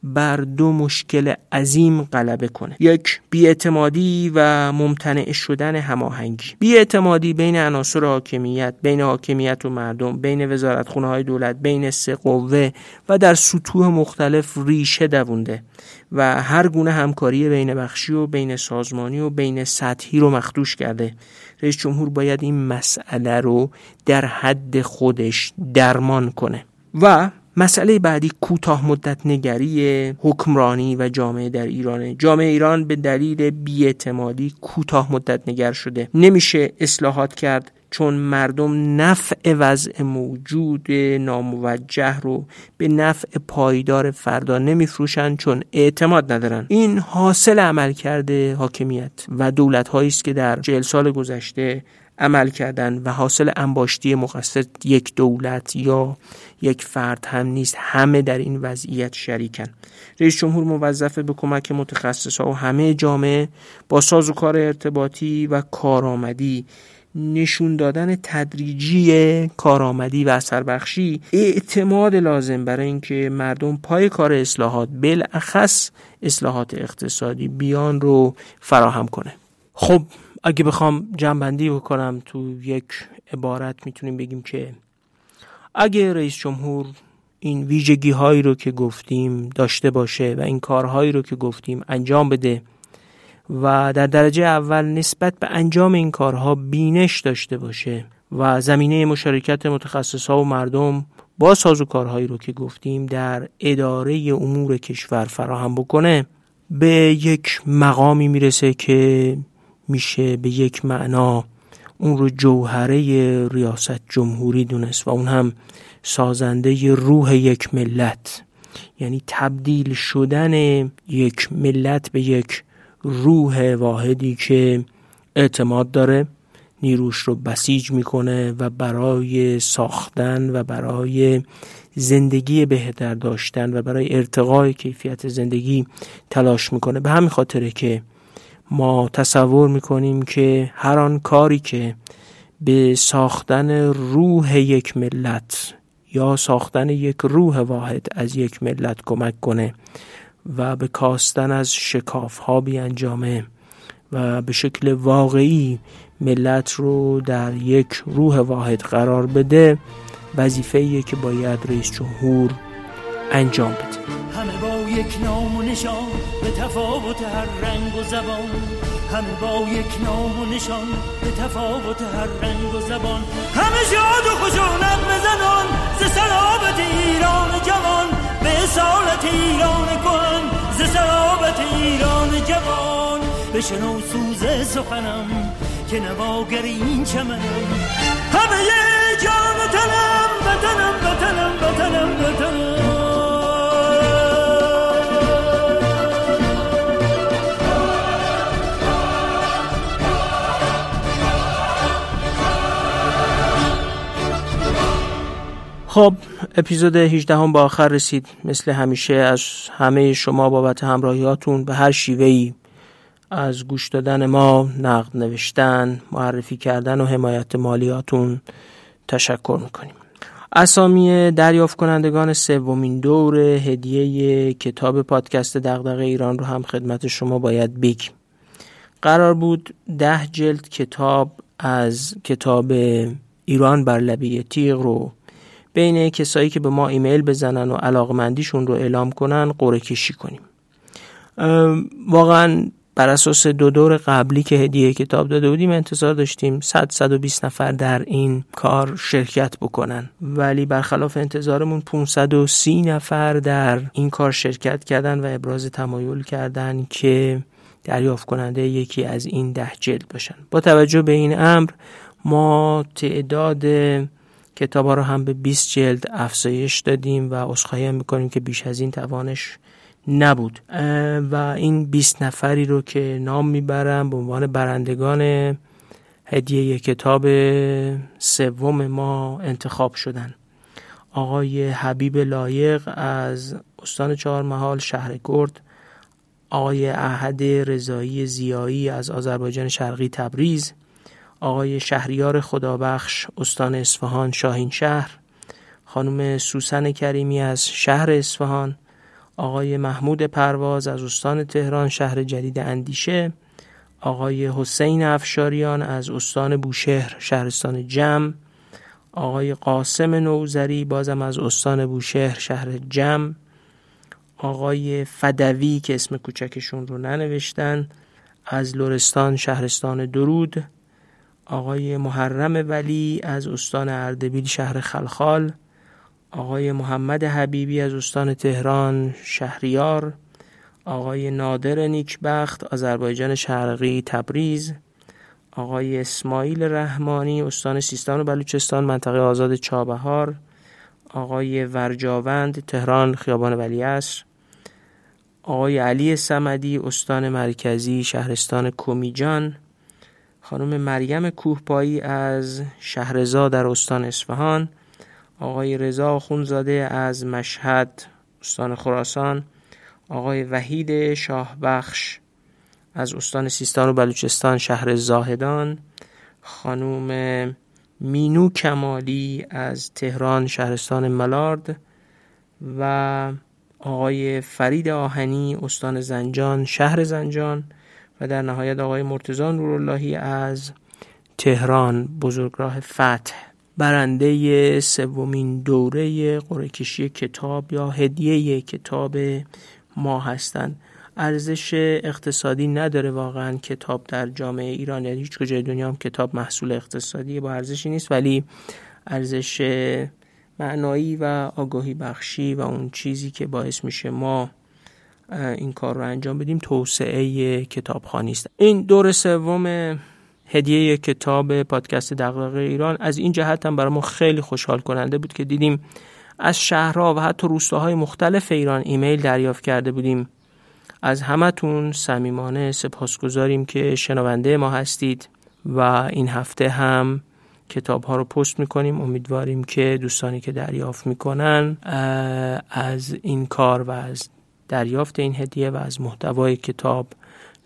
[SPEAKER 1] بر دو مشکل عظیم غلبه کنه. یک بیاعتمادی و ممتنع شدن هماهنگی. بیاعتمادی بین عناصر حاکمیت بین حاکمیت و مردم بین وزارتخونه های دولت بین سه قوه و در سطوح مختلف ریشه دوونده و هر گونه همکاری بین بخشی و بین سازمانی و بین سطحی رو مخدوش کرده. رئیس جمهور باید این مسئله رو در حد خودش درمان کنه. و مسئله بعدی کوتاه مدت نگری حکمرانی و جامعه در ایران جامعه ایران به دلیل بیاعتمادی کوتاه مدت نگر شده. نمیشه اصلاحات کرد چون مردم نفع وضع موجود ناموجه رو به نفع پایدار فردا نمیفروشند چون اعتماد ندارن. این حاصل عمل کرده حاکمیت و دولت است که در چهل سال گذشته عمل کردن و حاصل انباشتی مقصد یک دولت یا یک فرد هم نیست. همه در این وضعیت شریکن. رئیس جمهور موظفه به کمک متخصص ها و همه جامعه با ساز و کار ارتباطی و کارآمدی نشون دادن تدریجی کارآمدی و اثر بخشی اعتماد لازم برای اینکه مردم پای کار اصلاحات بالاخص اصلاحات اقتصادی بیان رو فراهم کنه. خب اگه بخوام جنبندی بکنم تو یک عبارت می‌تونیم بگیم که اگه رئیس جمهور این ویژگی هایی رو که گفتیم داشته باشه و این کارهایی رو که گفتیم انجام بده و در درجه اول نسبت به انجام این کارها بینش داشته باشه و زمینه مشارکت متخصص ها و مردم با کارهایی رو که گفتیم در اداره امور کشور فراهم بکنه به یک مقامی می‌رسه که میشه به یک معنا اون رو جوهره ریاست جمهوری دونست و اون هم سازنده روح یک ملت. یعنی تبدیل شدن یک ملت به یک روح واحدی که اعتماد داره نیروش رو بسیج می‌کنه و برای ساختن و برای زندگی بهتر داشتن و برای ارتقای کیفیت زندگی تلاش می‌کنه. به همین خاطره که ما تصور می‌کنیم که هر آن کاری که به ساختن روح یک ملت یا ساختن یک روح واحد از یک ملت کمک کنه و به کاستن از شکاف ها بیانجامه و به شکل واقعی ملت رو در یک روح واحد قرار بده وظیفه که باید رئیس جمهور انجام بده.
[SPEAKER 2] یک نام و نشان به تفاوت هر رنگ و زبان. همه با یک نام و نشان به تفاوت هر رنگ و زبان. همه شاد و خوشونت بزنان ز سلابت ایران جوان. به سالت ایران کن ز سلابت ایران جوان. بشنو سوز سخنم که نواگر این چمنم. همه جان تنم بتنم بتنم بتنم بتنم
[SPEAKER 1] خب اپیزود 18 هم با آخر رسید. مثل همیشه از همه شما بابت همراهیاتون به هر شیوهی از گوش دادن ما نقد نوشتن معرفی کردن و حمایت مالیاتون تشکر می‌کنیم. اسامی دریافت کنندگان سومین دور هدیه کتاب پادکست دغدغه ایران رو هم خدمت شما باید بگیم. قرار بود ده جلد کتاب از کتاب ایران بر لبه تیغ رو بین کسایی که به ما ایمیل بزنن و علاقمندیشون رو اعلام کنن قره کشی کنیم. واقعا بر اساس دو دور قبلی که هدیه کتاب داده بودیم انتظار داشتیم 100 120 نفر در این کار شرکت بکنن. ولی برخلاف انتظارمون 530 نفر در این کار شرکت کردن و ابراز تمایل کردن که دریافت کننده یکی از این ده جلد باشن. با توجه به این امر ما تعداد کتاب رو هم به 20 جلد افزایش دادیم و اصخایی می‌کنیم که بیش از این توانش نبود. و این 20 نفری رو که نام می‌برم به عنوان برندگان هدیه کتاب سوم ما انتخاب شدن. آقای حبیب لایق از استان چهارمحال شهر گرد آقای احد رضایی زیایی از آذربایجان شرقی تبریز آقای شهریار خدابخش استان اصفهان شاهین شهر خانم سوسن کریمی از شهر اصفهان آقای محمود پرواز از استان تهران شهر جدید اندیشه آقای حسین افشاریان از استان بوشهر شهرستان جم آقای قاسم نوزری بازم از استان بوشهر شهر جم آقای فدوی که اسم کوچکشون رو ننوشتن از لورستان شهرستان درود آقای محرم ولی از استان اردبیل شهر خلخال آقای محمد حبیبی از استان تهران شهریار آقای نادر نیکبخت آذربایجان شرقی تبریز آقای اسماعیل رحمانی استان سیستان و بلوچستان منطقه آزاد چابهار آقای ورجاوند تهران خیابان ولیعصر آقای علی سمدی استان مرکزی شهرستان کمیجان خانم مریم کوهپایی از شهرزا در استان اصفهان آقای رضا خونزاده از مشهد استان خراسان آقای وحید شاهبخش از استان سیستان و بلوچستان شهر زاهدان خانوم مینو کمالی از تهران شهرستان ملارد و آقای فرید آهنی استان زنجان شهر زنجان و در نهایت آقای مرتزان نوراللهی از تهران بزرگراه فتح. برنده سومین دوره قرعه کتاب یا هدیه کتاب ما هستند. ارزش اقتصادی نداره واقعا کتاب در جامعه ایران. یعنی هیچ کجای دنیا هم کتاب محصول اقتصادی با ارزشی نیست ولی ارزش معنایی و آگاهی بخشی و اون چیزی که باعث میشه ما این کار رو انجام بدیم توسعه کتابخوانی است. این دور سوم هدیه کتاب پادکست دغدغه ایران از این جهت هم برای ما خیلی خوشحال کننده بود که دیدیم از شهرها و حتی روستاهای مختلف ایران ایمیل دریافت کرده بودیم. از همتون صمیمانه سپاسگزاریم که شنونده ما هستید و این هفته هم کتاب ها رو پست می‌کنیم. امیدواریم که دوستانی که دریافت می‌کنن از این کار و از دریافت این هدیه و از محتوای کتاب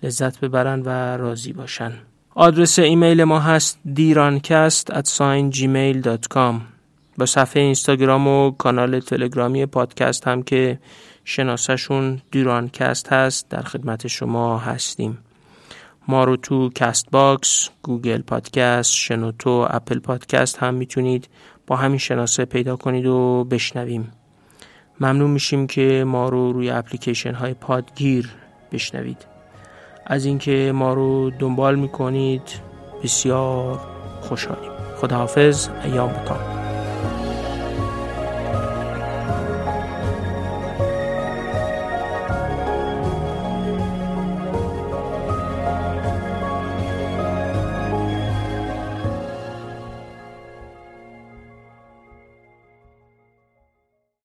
[SPEAKER 1] لذت ببرن و راضی باشن. آدرس ایمیل ما هست دیرانکست at gmail.com با صفحه اینستاگرام و کانال تلگرامی پادکست هم که شناسشون دیرانکست هست در خدمت شما هستیم. ما رو تو کست باکس، گوگل پادکست، شنوتو، اپل پادکست هم می‌تونید با همین شناسه پیدا کنید و بشنوید. ممنون میشیم که ما رو روی اپلیکیشن های پادگیر بشنوید. از اینکه ما رو دنبال می‌کنید بسیار خوشحالیم. خداحافظ. ایام بکن